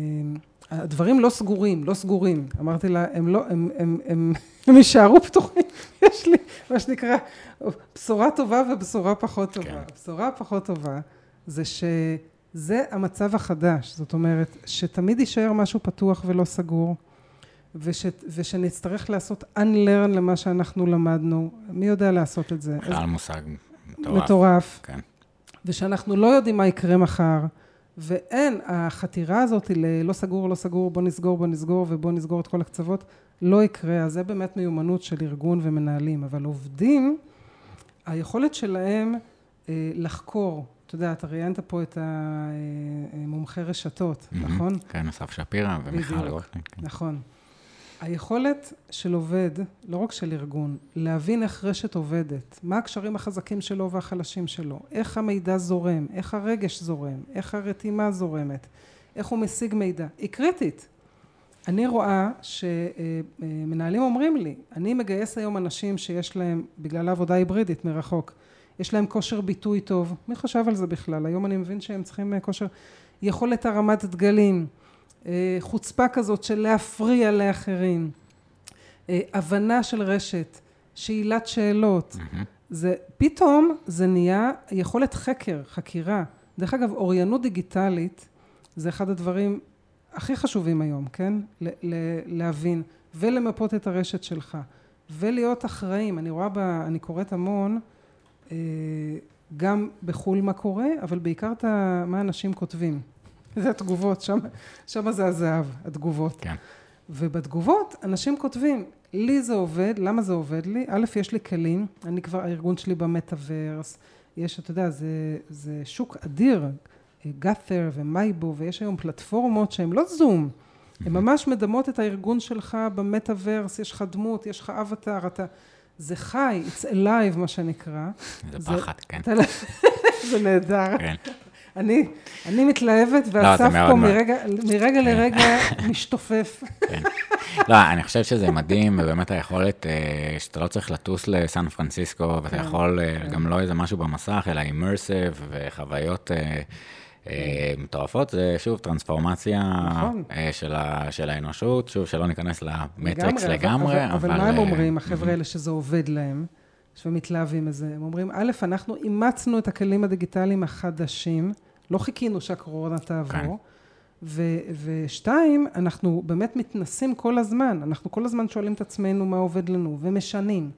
הדברים לא סגורים, לא סגורים. אמרתי לה, הם לא, הם, הם, הם, הם יישארו פתוחים. יש לי, מה שנקרא, בשורה טובה ובשורה פחות טובה. כן. הבשורה הפחות טובה זה שזה המצב החדש. זאת אומרת, שתמיד יישאר משהו פתוח ולא סגור, וש, ושנצטרך לעשות unlearn למה שאנחנו למדנו. מי יודע לעשות את זה? בכלל מושג מטורף. מטורף. כן. ושאנחנו לא יודעים מה יקרה מחר. ואין, החתירה הזאת ללא סגור, לא סגור, בוא נסגור, בוא נסגור ובוא נסגור את כל הקצוות, לא יקרה. אז זה באמת מיומנות של ארגון ומנהלים. אבל עובדים, היכולת שלהם אה, לחקור, אתה יודע, אתה ראיינת פה את המומחי רשתות, mm-hmm. נכון? כן, אסף שפירא ומיכל. כן. נכון. היכולת של עובד, לא רק של ארגון, להבין איך רשת עובדת, מה הקשרים החזקים שלו והחלשים שלו, איך המידע זורם, איך הרגש זורם, איך הרתימה זורמת, איך הוא משיג מידע, היא קריטית. אני רואה שמנהלים אומרים לי, אני מגייס היום אנשים שיש להם, בגלל העבודה היברידית מרחוק, יש להם כושר ביטוי טוב, מי חשב על זה בכלל? היום אני מבין שהם צריכים כושר, יכולת הרמת דגלים, אה, חוצפה כזאת של להפריע לאחרים, אה, הבנה של רשת, שאלת שאלות. זה פתאום זה נהיה יכולת חקר, חקירה. דרך אגב, אוריינות דיגיטלית זה אחד הדברים הכי חשובים היום, כן? להבין ולמפות את הרשת שלך ולהיות אחראים. אני רואה, ב, אני קוראת המון אה, גם בחו"ל מה קורה, אבל בעיקר את מה אנשים כותבים. זה התגובות, שם, שם זה הזהב, התגובות. כן. ובתגובות אנשים כותבים, לי זה עובד, למה זה עובד לי? א', יש לי כלים, אני כבר, הארגון שלי במטאוורס, יש, אתה יודע, זה, זה שוק אדיר, גאת'ר ומייבו, ויש היום פלטפורמות שהן לא זום, הן ממש מדמות את הארגון שלך במטאוורס, יש לך דמות, יש לך אבטאר, אתה... זה חי, it's alive מה שנקרא. זה, זה פחד, כן. זה נהדר. כן. אני, אני מתלהבת, ואסף לא, פה מרגע, מרגע כן. לרגע משתופף. כן. לא, אני חושב שזה מדהים, ובאמת היכולת אה, שאתה לא צריך לטוס לסן פרנסיסקו, ואתה כן, יכול אה. גם לא איזה משהו במסך, אלא אימרסיב וחוויות... אה, מטורפות, זה שוב טרנספורמציה נכון. של, ה, של האנושות, שוב, שלא ניכנס למטריקס לגמרי, לגמרי, אבל... אבל מה הם אומרים, החבר'ה האלה שזה עובד להם? שמתלהבים מזה. הם אומרים, א', אנחנו אימצנו את הכלים הדיגיטליים החדשים, לא חיכינו שהקורונה תעבור, כן. ו- ושתיים, אנחנו באמת מתנסים כל הזמן, אנחנו כל הזמן שואלים את עצמנו מה עובד לנו, ומשנים,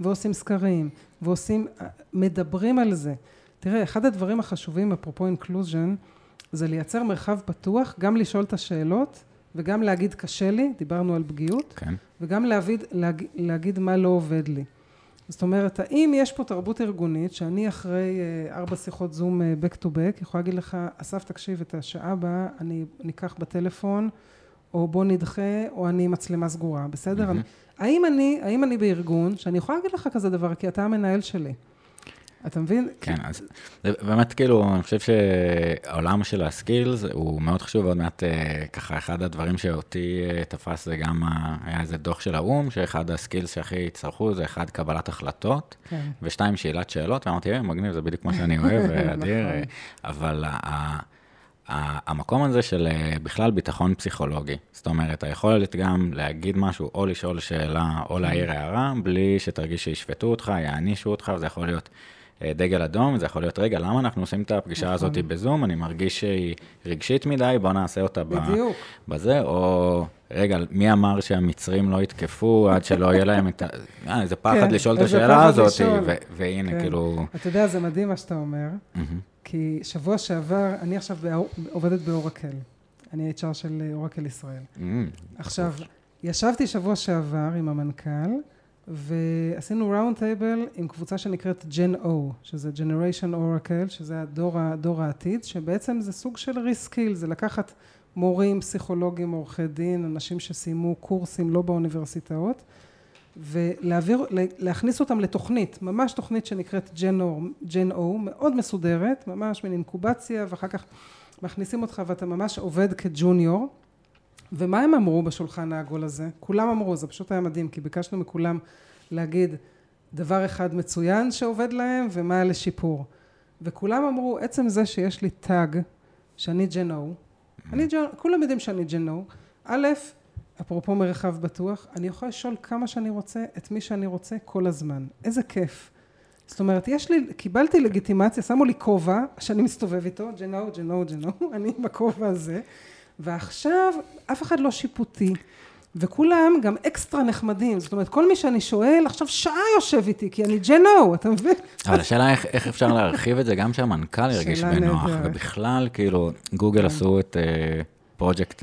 ועושים סקרים, ועושים, מדברים על זה. תראה, אחד הדברים החשובים, אפרופו inclusion, זה לייצר מרחב פתוח, גם לשאול את השאלות, וגם להגיד קשה לי, דיברנו על פגיעות, כן. וגם להגיד, להגיד, להגיד מה לא עובד לי. זאת אומרת, האם יש פה תרבות ארגונית שאני אחרי אה, ארבע שיחות זום אה, back to back, יכולה להגיד לך, אסף תקשיב את השעה הבאה, אני ניקח בטלפון, או בוא נדחה, או אני מצלמה סגורה, בסדר? Mm-hmm. האם אני, האם אני בארגון, שאני יכולה להגיד לך כזה דבר, כי אתה המנהל שלי, אתה מבין? כן, אז זה באמת כאילו, אני חושב שהעולם של הסקילס הוא מאוד חשוב, עוד מעט אה, ככה אחד הדברים שאותי אה, תפס זה גם, היה איזה דוח של האו"ם, שאחד הסקילס שהכי יצטרכו זה אחד קבלת החלטות, כן. ושתיים שאלת שאלות, ואמרתי, אה, מגניב, זה בדיוק מה שאני אוהב, אדיר, נכון. אבל ה- המקום הזה של אה, בכלל ביטחון פסיכולוגי, זאת אומרת, היכולת גם להגיד משהו, או לשאול שאלה, או להעיר הערה, בלי שתרגיש שישפטו אותך, יענישו אותך, וזה יכול להיות דגל אדום, זה יכול להיות, רגע, למה אנחנו עושים את הפגישה נכון. הזאת בזום? אני מרגיש שהיא רגשית מדי, בוא נעשה אותה בדיוק. בזה, או רגע, מי אמר שהמצרים לא יתקפו עד שלא יהיה להם את ה... אה, איזה פחד כן, לשאול את השאלה הזאת. ו- והנה, כן. כאילו... אתה יודע, זה מדהים מה שאתה אומר. כי שבוע שעבר, אני עכשיו באור- עובדת באורקל. אני HR של אה, אורקל ישראל. עכשיו, ישבתי שבוע שעבר עם המנכ"ל, ועשינו round table עם קבוצה שנקראת Gen O, שזה Generation Oracle, שזה הדור, ה- דור העתיד, שבעצם זה סוג של reskill, זה לקחת מורים, פסיכולוגים, עורכי דין, אנשים שסיימו קורסים לא באוניברסיטאות, ולהעביר, להכניס אותם לתוכנית, ממש תוכנית שנקראת Gen O, מאוד מסודרת, ממש מין אינקובציה, ואחר כך מכניסים אותך ואתה ממש עובד כ junior. ומה הם אמרו בשולחן העגול הזה? כולם אמרו, זה פשוט היה מדהים, כי ביקשנו מכולם להגיד דבר אחד מצוין שעובד להם ומה לשיפור. וכולם אמרו, עצם זה שיש לי טאג שאני ג'נו, אני ג'נו, כולם יודעים שאני ג'נו, א', אפרופו מרחב בטוח, אני יכול לשאול כמה שאני רוצה, את מי שאני רוצה, כל הזמן. איזה כיף. זאת אומרת, יש לי, קיבלתי לגיטימציה, שמו לי כובע שאני מסתובב איתו, ג'נו, ג'נו, ג'נו, אני בכובע הזה, ועכשיו אף אחד לא שיפוטי. וכולם גם אקסטרה נחמדים, זאת אומרת, כל מי שאני שואל, עכשיו שעה יושב איתי, כי אני ג'נו, אתה מבין? אבל השאלה איך, איך אפשר להרחיב את זה, גם שהמנכ"ל ירגיש בנוח. ובכלל, כאילו, גוגל עשו את אה, פרויקט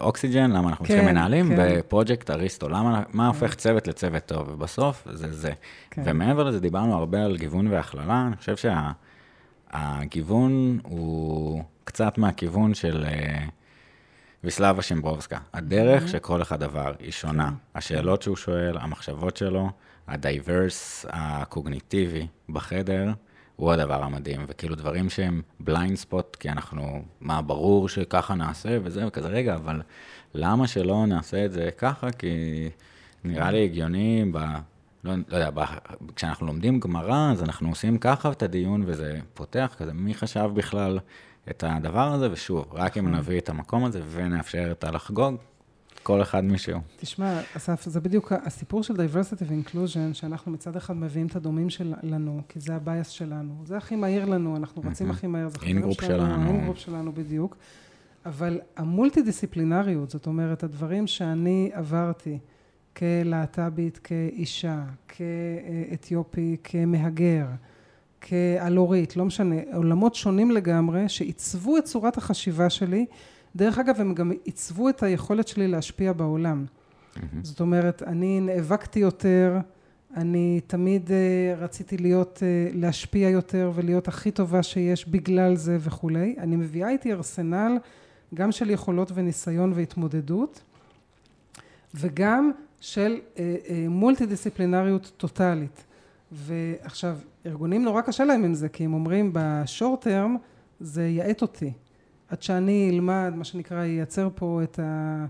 אוקסיג'ן, למה אנחנו צריכים כן, מנהלים, כן. ופרויקט אריסטו, למה, מה הופך צוות לצוות טוב, ובסוף זה זה. כן. ומעבר לזה, דיברנו הרבה על גיוון והכללה, אני חושב שהגיוון הוא קצת מהכיוון של... אה, ויסלבה שימבורסקה. הדרך שכל אחד עבר היא שונה. השאלות שהוא שואל, המחשבות שלו, ה diverse הקוגניטיבי בחדר, הוא הדבר המדהים. וכאילו דברים שהם blind spot, כי אנחנו, מה, ברור שככה נעשה וזה, וכזה, רגע, אבל למה שלא נעשה את זה ככה? כי נראה לי הגיוני ב... לא, לא יודע, ב, כשאנחנו לומדים גמרא, אז אנחנו עושים ככה את הדיון, וזה פותח כזה, מי חשב בכלל את הדבר הזה? ושוב, רק אם נביא את המקום הזה ונאפשר את הלחגוג, כל אחד מישהו. תשמע, אסף, זה בדיוק הסיפור של diversity ו-inclusion, שאנחנו מצד אחד מביאים את הדומים שלנו, כי זה ה base שלנו. זה הכי מהיר לנו, אנחנו רצים הכי מהר, זה חברים in-group שלנו. ה in-group שלנו בדיוק. אבל המולטי-דיסציפלינריות, זאת אומרת, הדברים שאני עברתי כלהט"בית, כאישה, כאתיופי, כמהגר, כאלורית, לא משנה, עולמות שונים לגמרי, שעיצבו את צורת החשיבה שלי. דרך אגב, הם גם עיצבו את היכולת שלי להשפיע בעולם. זאת אומרת, אני נאבקתי יותר, אני תמיד uh, רציתי להיות, uh, להשפיע יותר ולהיות הכי טובה שיש בגלל זה וכולי. אני מביאה איתי ארסנל גם של יכולות וניסיון והתמודדות, וגם של uh, uh, מולטי דיסציפלינריות טוטאלית. ועכשיו, ארגונים נורא קשה להם עם זה, כי הם אומרים ב short term, זה יאט אותי. עד שאני אלמד, מה שנקרא, ייצר פה את, ה,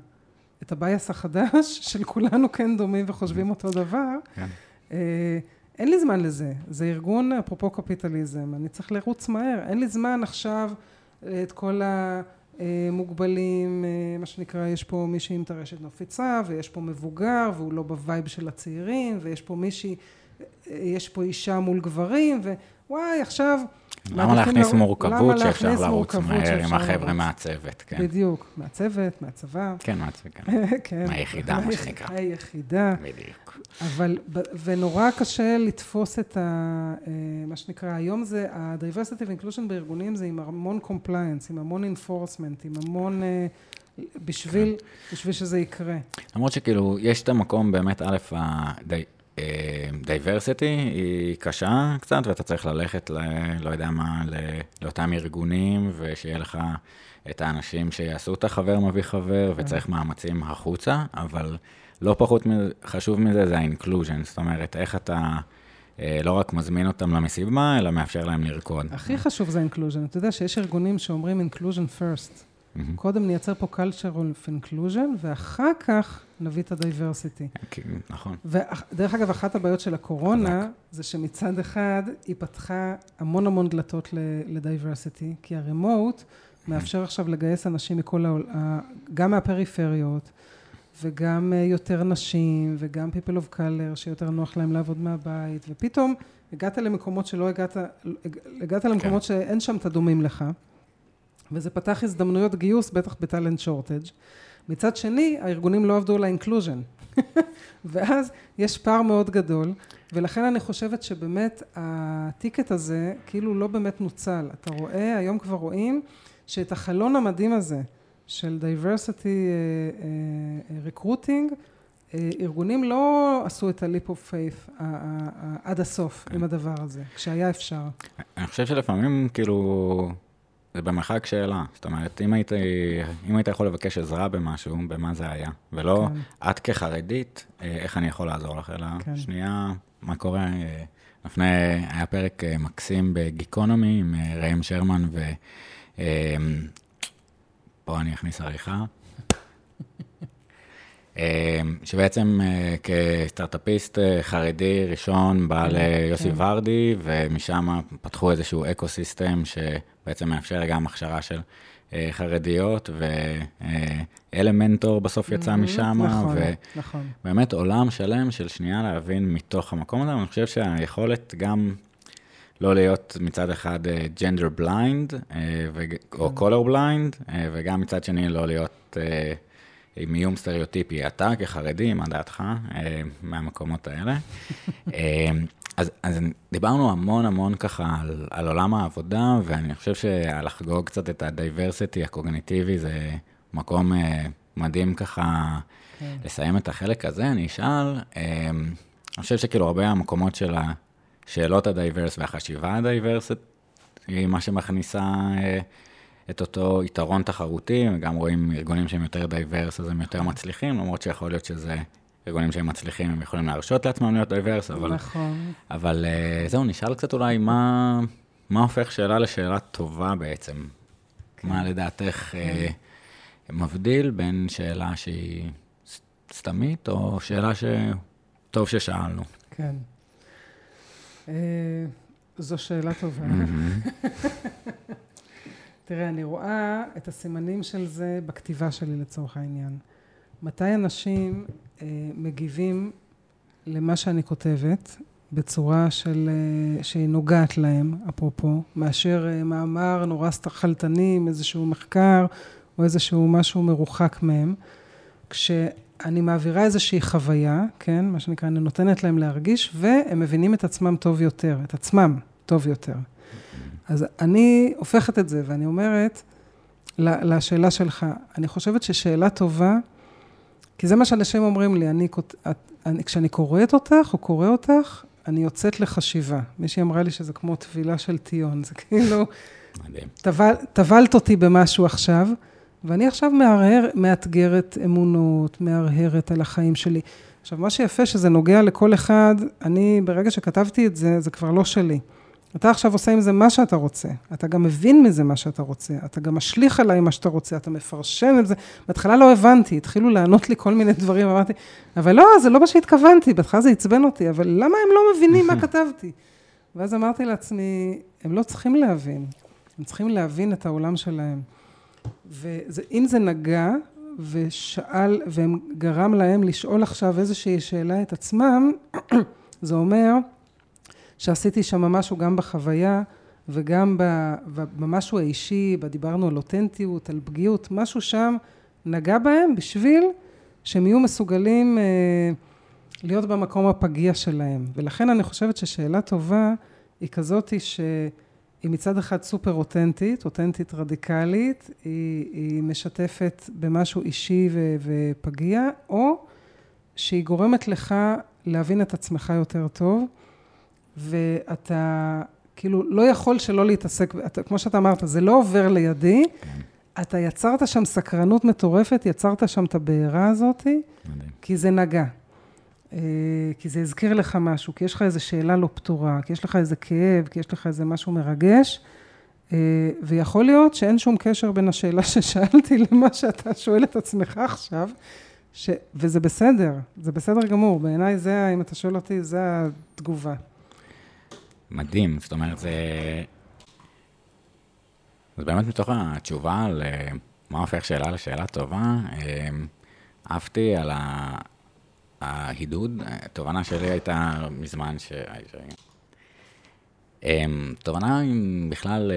את ה base החדש, של כולנו כן דומים וחושבים אותו דבר. כן. אה, אין לי זמן לזה. זה ארגון, אפרופו קפיטליזם, אני צריך לרוץ מהר. אין לי זמן עכשיו אה, את כל המוגבלים, אה, מה שנקרא, יש פה מישהי עם טרשת נפיצה, ויש פה מבוגר, והוא לא ב vibe של הצעירים, ויש פה מישהי, יש פה אישה מול גברים, ווואי, עכשיו... למה להכניס מורכבות למה שאפשר לרוץ מהר עם החבר'ה? מהצוות, כן. בדיוק, מהצוות, מהצבא. כן, מהצוות, כן. כן. מהיחידה, מה שנקרא. היחידה. בדיוק. אבל, ונורא קשה לתפוס את ה... אה, מה שנקרא, היום זה, ה-diversity ו-inclusion בארגונים זה עם המון compliance, עם המון enforcement, עם המון... אה, בשביל, בשביל שזה יקרה. למרות שכאילו, יש את המקום באמת, א', דייברסיטי היא קשה קצת, ואתה צריך ללכת ל... לא יודע מה, ל, לאותם ארגונים, ושיהיה לך את האנשים שיעשו את החבר מביא חבר, וצריך מאמצים החוצה, אבל לא פחות חשוב מזה זה ה inclusion, זאת אומרת, איך אתה... אה, לא רק מזמין אותם למסיבה, אלא מאפשר להם לרקוד. הכי חשוב זה inclusion. אתה יודע שיש ארגונים שאומרים inclusion first. מהמם. קודם נייצר פה culture of inclusion, ואחר כך נביא את ה diversity. כי- נכון. ודרך אגב, אחת הבעיות של הקורונה, זה שמצד אחד היא פתחה המון המון דלתות ל diversity, כי ה remote מאפשר עכשיו לגייס אנשים מכל העולם, גם מהפריפריות, וגם אה, יותר נשים, וגם people of color, שיותר נוח להם לעבוד מהבית, ופתאום הגעת למקומות שלא הגעת, הגעת למקומות שאין שם את הדומים לך, וזה פתח הזדמנויות גיוס, בטח ב talent shortage. מצד שני, הארגונים לא עבדו על ה inclusion. ואז יש פער מאוד גדול, ולכן אני חושבת שבאמת ה ticket הזה כאילו לא באמת נוצל. אתה רואה, היום כבר רואים שאת החלון המדהים הזה של diversity uh, uh, recruiting, uh, ארגונים לא עשו את ה-leap of faith עד הסוף כן. עם הדבר הזה, כשהיה אפשר. אני חושב שלפעמים, כאילו, זה במרחק שאלה. זאת אומרת, אם היית, אם היית יכול לבקש עזרה במשהו, במה זה היה? ולא, כן. את כחרדית, אה, איך אני יכול לעזור לך? אלא, כן. שנייה, מה קורה? אה, לפני, היה פרק אה, מקסים בגיקונומי עם ראם שרמן, ו... אה, פה אני אכניס עריכה. שבעצם כסטארט-אפיסט חרדי ראשון בא ליוסי כן. ורדי, ומשם פתחו איזשהו אקו-סיסטם שבעצם מאפשר גם הכשרה של אה, חרדיות, ואלמנטור בסוף יצא משם, נכון, ו... נכון. עולם שלם של שנייה להבין מתוך המקום הזה, ואני חושב שהיכולת גם לא להיות מצד אחד אה, blind, אה, וג- או color blind, אה, וגם מצד שני לא להיות אה, עם איום סטריאוטיפי. אתה כחרדי, מה דעתך אה, מהמקומות האלה? אז, אז דיברנו המון המון ככה על, על עולם העבודה, ואני חושב שלחגוג קצת את ה diversity הקוגניטיבי זה מקום אה, מדהים ככה כן. לסיים את החלק הזה, אני אשאל, אה, אני חושב שכאילו הרבה המקומות של השאלות ה diverse והחשיבה הדייברסית, היא מה שמכניסה אה, את אותו יתרון תחרותי, וגם רואים ארגונים שהם יותר diverse, אז הם יותר מצליחים, למרות שיכול להיות שזה ארגונים שהם מצליחים, הם יכולים להרשות לעצמם להיות diverse, אבל, נכון. אבל אה, זהו, נשאל קצת אולי מה, מה הופך שאלה לשאלה טובה בעצם. מה לדעתך אה, מבדיל בין שאלה שהיא סתמית, או שאלה שטוב ששאלנו? כן. אה, זו שאלה טובה. תראה, אני רואה את הסימנים של זה בכתיבה שלי לצורך העניין. מתי אנשים מגיבים למה שאני כותבת בצורה של, אה, שהיא נוגעת להם, אפרופו, מאשר אה, מאמר נורא סתחלתני עם איזשהו מחקר או איזשהו משהו מרוחק מהם. כשאני מעבירה איזושהי חוויה, כן, מה שנקרא, אני נותנת להם להרגיש, והם מבינים את עצמם טוב יותר, את עצמם טוב יותר. אז אני הופכת את זה, ואני אומרת, לשאלה שלך, אני חושבת ששאלה טובה, כי זה מה שאנשים אומרים לי, אני, אני, כשאני קוראת אותך או קורא אותך, אני יוצאת לחשיבה. מישהי אמרה לי שזה כמו טבילה של טיון, זה כאילו. טבל, טבלת אותי במשהו עכשיו, ואני עכשיו מהרהר, מאתגרת אמונות, מהרהרת על החיים שלי. עכשיו, מה שיפה שזה נוגע לכל אחד, אני, ברגע שכתבתי את זה, זה כבר לא שלי. אתה עכשיו עושה עם זה מה שאתה רוצה. אתה גם מבין מזה מה שאתה רוצה. אתה גם משליך עליי מה שאתה רוצה, אתה מפרשן את זה. בהתחלה לא הבנתי, התחילו לענות לי כל מיני דברים, אמרתי, אבל לא, זה לא מה שהתכוונתי, בהתחלה זה עצבן אותי, אבל למה הם לא מבינים מה כתבתי? ואז אמרתי לעצמי, הם לא צריכים להבין, הם צריכים להבין את העולם שלהם. ואם זה נגע ושאל, והם גרם להם לשאול עכשיו איזושהי שאלה את עצמם, זה אומר שעשיתי שם משהו גם בחוויה וגם במשהו האישי, דיברנו על אותנטיות, על פגיעות, משהו שם נגע בהם בשביל שהם יהיו מסוגלים אה, להיות במקום הפגיע שלהם. ולכן אני חושבת ששאלה טובה היא כזאת שהיא מצד אחד סופר אותנטית, אותנטית רדיקלית, היא, היא משתפת במשהו אישי ו, ופגיע, או שהיא גורמת לך להבין את עצמך יותר טוב, ואתה כאילו לא יכול שלא להתעסק, אתה, כמו שאתה אמרת, זה לא עובר לידי, אתה יצרת שם סקרנות מטורפת, יצרת שם את הבעירה מדהים. כי זה נגע. אה, כי זה הזכיר לך משהו, כי יש לך איזו שאלה לא פתורה, כי יש לך איזה כאב, כי יש לך איזה משהו מרגש, אה, ויכול להיות שאין שום קשר בין השאלה ששאלתי למה שאתה שואל את עצמך עכשיו, ש... וזה בסדר, זה בסדר גמור. בעיניי זה, אם אתה שואל אותי, זה התגובה. מדהים, זאת אומרת, זה... זה באמת מתוך התשובה על אה, מה הופך שאלה לשאלה טובה. אה, אהבתי על ההידוד, התובנה שלי הייתה מזמן ש... תובנה עם בכלל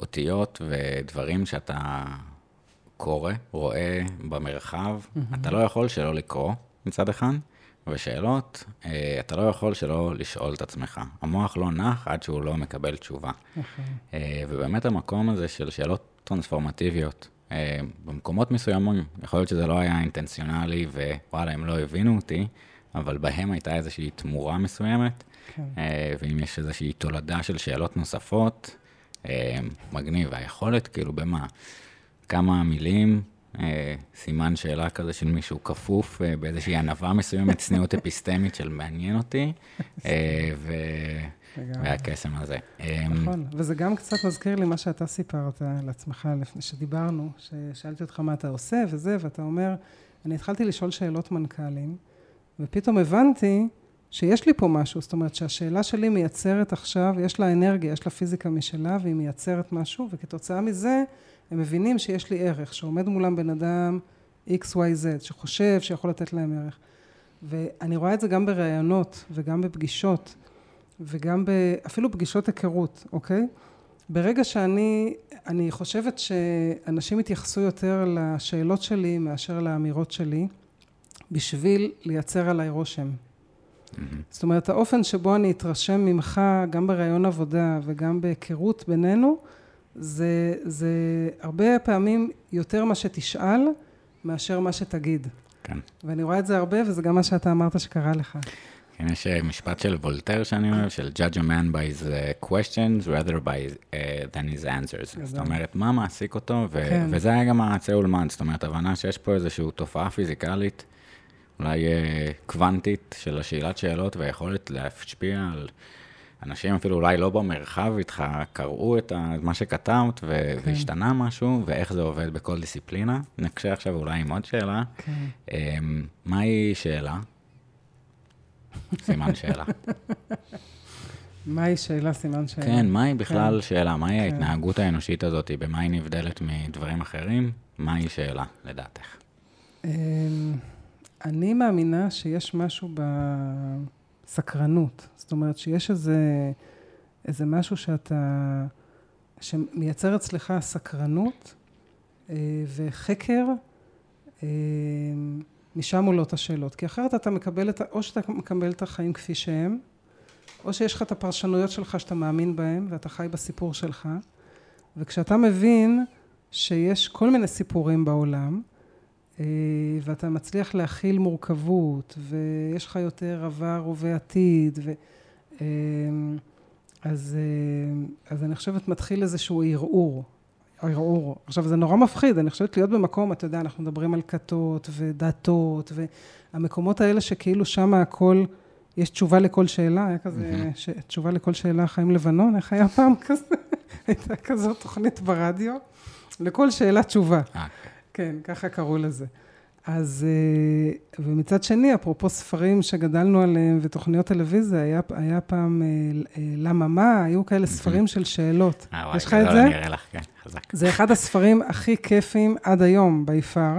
אותיות ודברים שאתה קורא, רואה במרחב, mm-hmm. אתה לא יכול שלא לקרוא מצד אחד, ושאלות, אה, אתה לא יכול שלא לשאול את עצמך. המוח לא נח עד שהוא לא מקבל תשובה. נכון. אה, ובאמת המקום הזה של שאלות טרנספורמטיביות, אה, במקומות מסוימים, יכול להיות שזה לא היה אינטנציונלי, ווואלה, הם לא הבינו אותי, אבל בהם הייתה איזושהי תמורה מסוימת. כן. ואם יש איזושהי תולדה של שאלות נוספות, מגניב. והיכולת, כאילו, במה? כמה מילים, סימן שאלה כזה של מישהו כפוף אה, באיזושהי ענווה מסוימת, צניעות אפיסטמית של מעניין אותי, אה, ו... והקסם הזה. נכון, וזה גם קצת מזכיר לי מה שאתה סיפרת על עצמך לפני שדיברנו, ששאלתי אותך מה אתה עושה וזה, ואתה אומר, אני התחלתי לשאול שאלות מנכ"לים, ופתאום הבנתי שיש לי פה משהו, זאת אומרת שהשאלה שלי מייצרת עכשיו, יש לה אנרגיה, יש לה פיזיקה משלה, והיא מייצרת משהו, וכתוצאה מזה, הם מבינים שיש לי ערך, שעומד מולם בן אדם XYZ, שחושב שיכול לתת להם ערך. ואני רואה את זה גם בראיונות וגם בפגישות וגם אפילו פגישות היכרות, אוקיי? ברגע שאני, אני חושבת שאנשים יתייחסו יותר לשאלות שלי מאשר לאמירות שלי, בשביל לייצר עליי רושם. Mm-hmm. זאת אומרת, האופן שבו אני אתרשם ממך, גם בראיון עבודה וגם בהיכרות בינינו, זה, זה הרבה פעמים יותר מה שתשאל, מאשר מה שתגיד. כן. ואני רואה את זה הרבה, וזה גם מה שאתה אמרת שקרה לך. כן, יש אה, משפט של וולטר שאני אוהב, של judge a man by his uh, questions rather by uh, than his answers. זאת אומרת, מה מעסיק אותו, ו- כן. וזה היה גם הצאול מן, זאת אומרת, הבנה שיש פה איזושהי תופעה פיזיקלית, אולי uh, קוונטית, של השאלת שאלות והיכולת להשפיע על... אנשים אפילו אולי לא במרחב איתך, קראו את מה שכתבת ו- כן. והשתנה משהו, ואיך זה עובד בכל דיסציפלינה. נקשה עכשיו אולי עם עוד שאלה. כן. אמ, מהי שאלה? סימן שאלה. מהי שאלה, סימן שאלה? כן, מהי בכלל כן. שאלה? מהי כן. ההתנהגות האנושית הזאת? במה היא נבדלת מדברים אחרים? מהי שאלה, לדעתך? אמ, אני מאמינה שיש משהו ב... סקרנות. זאת אומרת שיש איזה, איזה משהו שאתה, שמייצר אצלך סקרנות אה, וחקר, אה, משם עולות השאלות. כי אחרת אתה מקבל את, או שאתה מקבל את החיים כפי שהם, או שיש לך את הפרשנויות שלך שאתה מאמין בהן, ואתה חי בסיפור שלך. וכשאתה מבין שיש כל מיני סיפורים בעולם, ואתה מצליח להכיל מורכבות, ויש לך יותר עבר, הווה, עתיד, ו... אה, אז, אה, אז אני חושבת מתחיל איזשהו ערעור, ערעור. עכשיו זה נורא מפחיד, אני חושבת להיות במקום, אתה יודע, אנחנו מדברים על כתות ודתות, והמקומות האלה שכאילו שם הכל, יש תשובה לכל שאלה, היה כזה, ש... תשובה לכל שאלה, חיים לבנון, איך היה פעם כזה? הייתה כזאת תוכנית ברדיו, לכל שאלה תשובה. כן, ככה קראו לזה. אז, אה, ומצד שני, אפרופו ספרים שגדלנו עליהם ותוכניות טלוויזיה, היה, היה פעם אה, אה, למה מה, היו כאלה ספרים של שאלות. יש לך את זה? אני אראה לך, כן, חזק. זה אחד הספרים הכי כיפים עד היום, ביפר,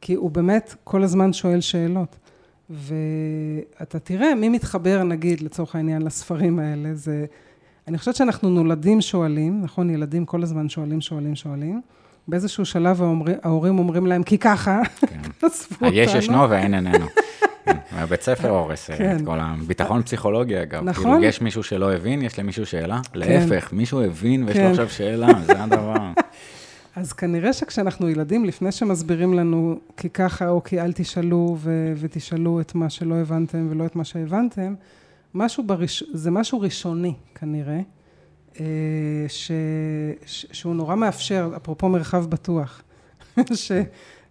כי הוא באמת כל הזמן שואל שאלות. ואתה תראה מי מתחבר, נגיד, לצורך העניין, לספרים האלה. זה, אני חושבת שאנחנו נולדים שואלים, נכון? ילדים כל הזמן שואלים, שואלים, שואלים. באיזשהו שלב ההורים אומרים להם, כי ככה, כן. היש ישנו ואין איננו. הבית כן, ספר הורס אה, כן. את כל הביטחון פסיכולוגי, אגב. נכון. כאילו, יש מישהו שלא הבין, יש למישהו שאלה? להפך, מישהו הבין ויש לו עכשיו שאלה, זה הדבר. אז כנראה שכשאנחנו ילדים, לפני שמסבירים לנו כי ככה או כי אל תשאלו ו- ותשאלו את מה שלא הבנתם ולא את מה שהבנתם, משהו בראש... זה משהו ראשוני כנראה, אה, ש, ש, שהוא נורא מאפשר, אפרופו מרחב בטוח, ש,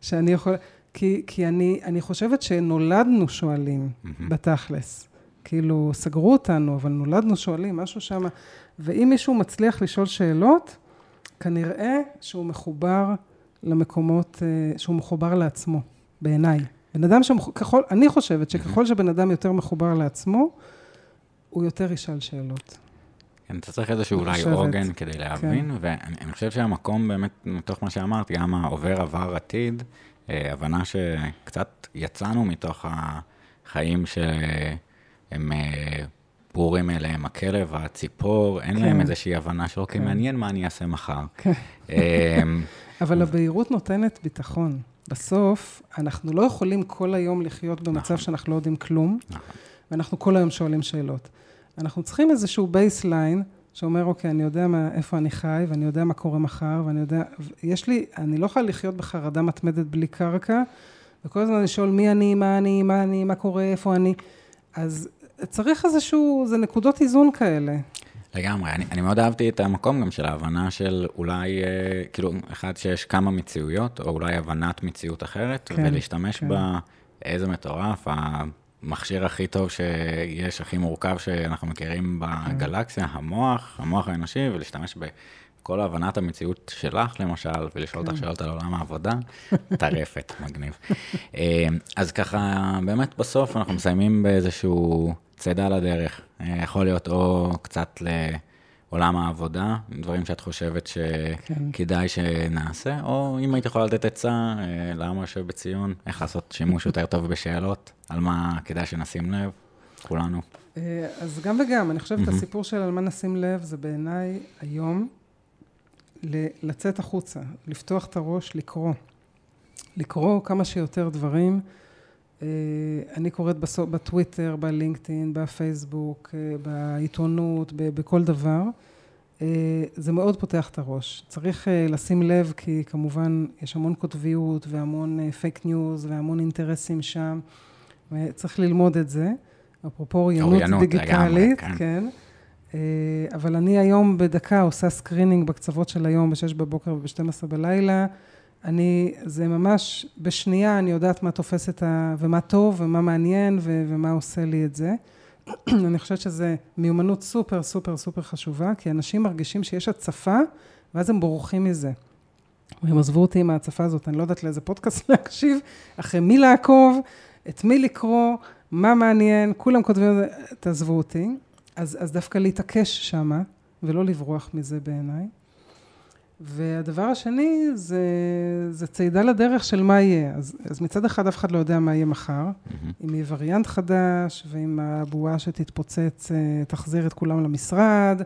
שאני יכול... כי, כי אני, אני חושבת שנולדנו שואלים, מהמם. בתכלס. כאילו, סגרו אותנו, אבל נולדנו שואלים, משהו שם. ואם מישהו מצליח לשאול שאלות, כנראה שהוא מחובר למקומות, אה, שהוא מחובר לעצמו, בעיניי. בן אדם שככל, אני חושבת שככל שבן אדם יותר מחובר לעצמו, הוא יותר ישאל שאלות. כן, אתה צריך איזשהו אולי. עוגן כדי להבין, ואני אני חושב שהמקום באמת, מתוך מה שאמרת, גם העובר עבר עתיד, אה, הבנה שקצת יצאנו מתוך החיים שהם אה, ברורים אליהם, הכלב, הציפור, אין כן. להם איזושהי הבנה של, אוקיי, כן. מעניין מה אני אעשה מחר. כן. אה, אבל הבהירות נותנת ביטחון. בסוף, אנחנו לא יכולים כל היום לחיות במצב נכון. שאנחנו לא יודעים כלום, נכון. ואנחנו כל היום שואלים שאלות. אנחנו צריכים איזשהו baseline שאומר, אוקיי, אני יודע מה, איפה אני חי, ואני יודע מה קורה מחר, ואני יודע... יש לי, אני לא יכולה לחיות בחרדה מתמדת בלי קרקע, וכל הזמן לשאול מי אני, מה אני, מה אני, מה קורה, איפה אני. אז צריך איזשהו, זה נקודות איזון כאלה. לגמרי, אני, אני מאוד אהבתי את המקום גם של ההבנה של אולי, אה, כאילו, אחד שיש כמה מציאויות, או אולי הבנת מציאות אחרת, כן, ולהשתמש כן. בה, איזה מטורף, המכשיר הכי טוב שיש, הכי מורכב שאנחנו מכירים בגלקסיה, המוח, המוח האנושי, ולהשתמש בכל הבנת המציאות שלך, למשל, ולשאול אותך כן. שאלות על עולם העבודה, טרפת, מגניב. אה, אז ככה, באמת בסוף אנחנו מסיימים באיזשהו צידה לדרך. אה, יכול להיות או קצת לעולם העבודה, דברים שאת חושבת. שכדאי שנעשה, או אם היית יכולה לתת עצה אה, לעם היושב בציון, איך לעשות שימוש יותר טוב בשאלות, על מה כדאי שנשים לב, כולנו. אה, אז גם וגם, אני חושבת. הסיפור של על מה נשים לב, זה בעיניי היום לצאת החוצה, לפתוח את הראש, לקרוא. לקרוא כמה שיותר דברים. אה, אני קוראת בסוף, בטוויטר, בלינקדאין, בפייסבוק, אה, בעיתונות, בכל דבר. אה, זה מאוד פותח את הראש. צריך לשים לב, כי כמובן יש המון קוטביות והמון fake news והמון אינטרסים שם, וצריך ללמוד את זה. אפרופו אוריינות דיגיטלית, לגמרי, כן. כן. אבל אני היום בדקה עושה screening בקצוות של היום, ב-6 בבוקר וב-12 בלילה. אני, זה ממש, בשנייה אני יודעת מה תופס את ה... ומה טוב ומה מעניין ו- ומה עושה לי את זה. אני חושבת שזו מיומנות סופר סופר סופר חשובה, כי אנשים מרגישים שיש הצפה, ואז הם בורחים מזה. והם עזבו אותי עם ההצפה הזאת, אני לא יודעת לאיזה פודקאסט להקשיב, אחרי מי לעקוב, את מי לקרוא, מה מעניין, כולם כותבים, תעזבו אותי. אז, אז דווקא להתעקש שמה, ולא לברוח מזה בעיניי. והדבר השני זה, זה צעידה לדרך של מה יהיה. אז, אז מצד אחד אף אחד לא יודע מה יהיה מחר, מהמם. אם יהיה וריאנט חדש, ואם הבועה שתתפוצץ אה, תחזיר את כולם למשרד,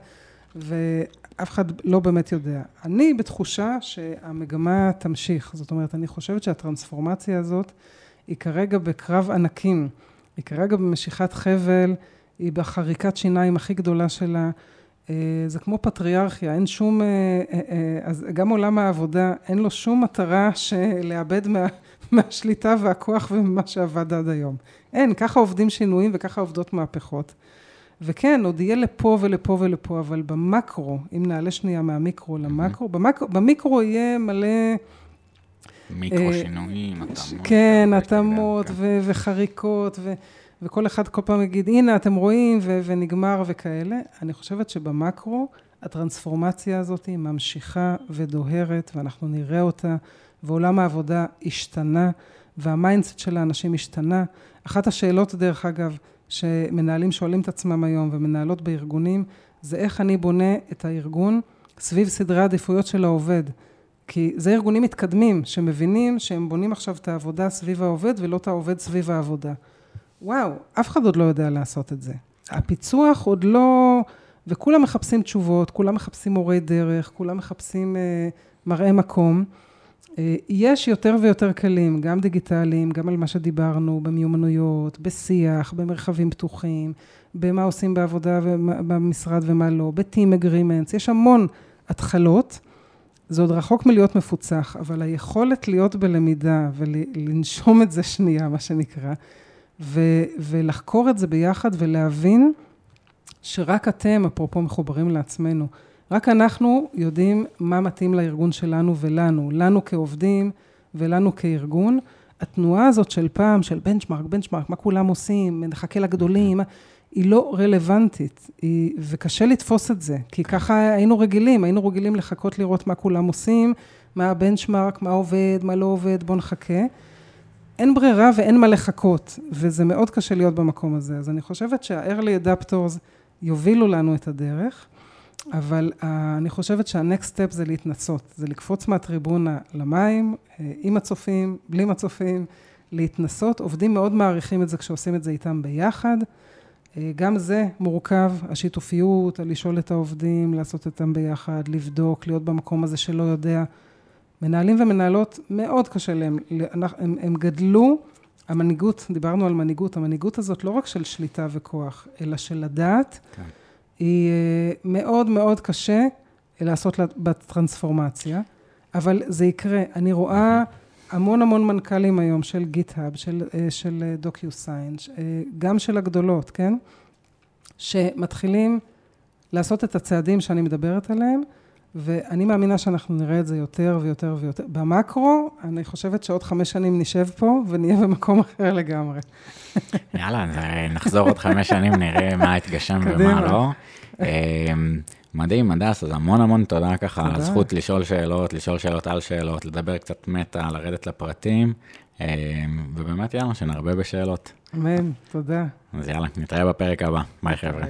ואף אחד לא באמת יודע. אני בתחושה שהמגמה תמשיך. זאת אומרת, אני חושבת שהטרנספורמציה הזאת היא כרגע בקרב ענקים. היא כרגע במשיכת חבל, היא בחריקת שיניים הכי גדולה שלה. אה, זה כמו פטריארכיה, אין שום, אה, אה, אז גם עולם העבודה, אין לו שום מטרה לאבד מה, מהשליטה והכוח וממה שעבד עד היום. אין, ככה עובדים שינויים וככה עובדות מהפכות. וכן, עוד יהיה לפה ולפה ולפה, אבל במקרו, אם נעלה שנייה מהמיקרו למקרו, במקרו, במיקרו יהיה מלא... מיקרו שינויים, התאמות. כן, התאמות כן. וחריקות, ו- וכל אחד כל פעם יגיד, הנה, אתם רואים, ו- ונגמר וכאלה. אני חושבת שבמקרו, הטרנספורמציה הזאת היא ממשיכה ודוהרת, ואנחנו נראה אותה, ועולם העבודה השתנה, וה mindset של האנשים השתנה. אחת השאלות, דרך אגב, שמנהלים שואלים את עצמם היום, ומנהלות בארגונים, זה איך אני בונה את הארגון סביב סדרי העדיפויות של העובד. כי זה ארגונים מתקדמים, שמבינים שהם בונים עכשיו את העבודה סביב העובד, ולא את העובד סביב העבודה. וואו, אף אחד עוד לא יודע לעשות את זה. הפיצוח עוד לא... וכולם מחפשים תשובות, כולם מחפשים מורי דרך, כולם מחפשים אה, מראה מקום. אה, יש יותר ויותר כלים, גם דיגיטליים, גם על מה שדיברנו, במיומנויות, בשיח, במרחבים פתוחים, במה עושים בעבודה במשרד ומה לא, ב-team agreements, יש המון התחלות. זה עוד רחוק מלהיות מפוצח, אבל היכולת להיות בלמידה ולנשום את זה שנייה, מה שנקרא, ו- ולחקור את זה ביחד ולהבין שרק אתם, אפרופו מחוברים לעצמנו, רק אנחנו יודעים מה מתאים לארגון שלנו ולנו, לנו כעובדים ולנו כארגון. התנועה הזאת של פעם, של בנצ'מארק, בנצ'מארק, מה כולם עושים, נחכה לגדולים, היא לא רלוונטית, היא, וקשה לתפוס את זה, כי ככה היינו רגילים, היינו רגילים לחכות לראות מה כולם עושים, מה הבנצ'מארק, מה עובד, מה לא עובד, בואו נחכה. אין ברירה ואין מה לחכות, וזה מאוד קשה להיות במקום הזה. אז אני חושבת שה-early adapters יובילו לנו את הדרך, אבל uh, אני חושבת שה-next step זה להתנסות, זה לקפוץ מהטריבונה למים, uh, עם הצופים, בלי מצופים, להתנסות. עובדים מאוד מעריכים את זה כשעושים את זה איתם ביחד. Uh, גם זה מורכב, השיתופיות, לשאול את העובדים, לעשות איתם ביחד, לבדוק, להיות במקום הזה שלא יודע. מנהלים ומנהלות, מאוד קשה להם. הם, הם גדלו, המנהיגות, דיברנו על מנהיגות, המנהיגות הזאת לא רק של שליטה וכוח, אלא של לדעת, כן. היא אה, מאוד מאוד קשה לעשות בטרנספורמציה, אבל זה יקרה. אני רואה המון המון מנכ"לים היום של גיט-האב, של, אה, של דוקיוסיין, אה, גם של הגדולות, כן? שמתחילים לעשות את הצעדים שאני מדברת עליהם, ואני מאמינה שאנחנו נראה את זה יותר ויותר ויותר. במקרו, אני חושבת שעוד חמש שנים נשב פה ונהיה במקום אחר לגמרי. יאללה, נחזור עוד חמש שנים, נראה מה התגשם ומה לא. אמ, מדהים, הדס, אז המון המון תודה ככה על הזכות לשאול שאלות, לשאול שאלות על שאלות, לדבר קצת מטה, לרדת לפרטים, אמ, ובאמת יאללה, שנרבה בשאלות. אמן, תודה. אז יאללה, נתראה בפרק הבא. ביי חבר'ה.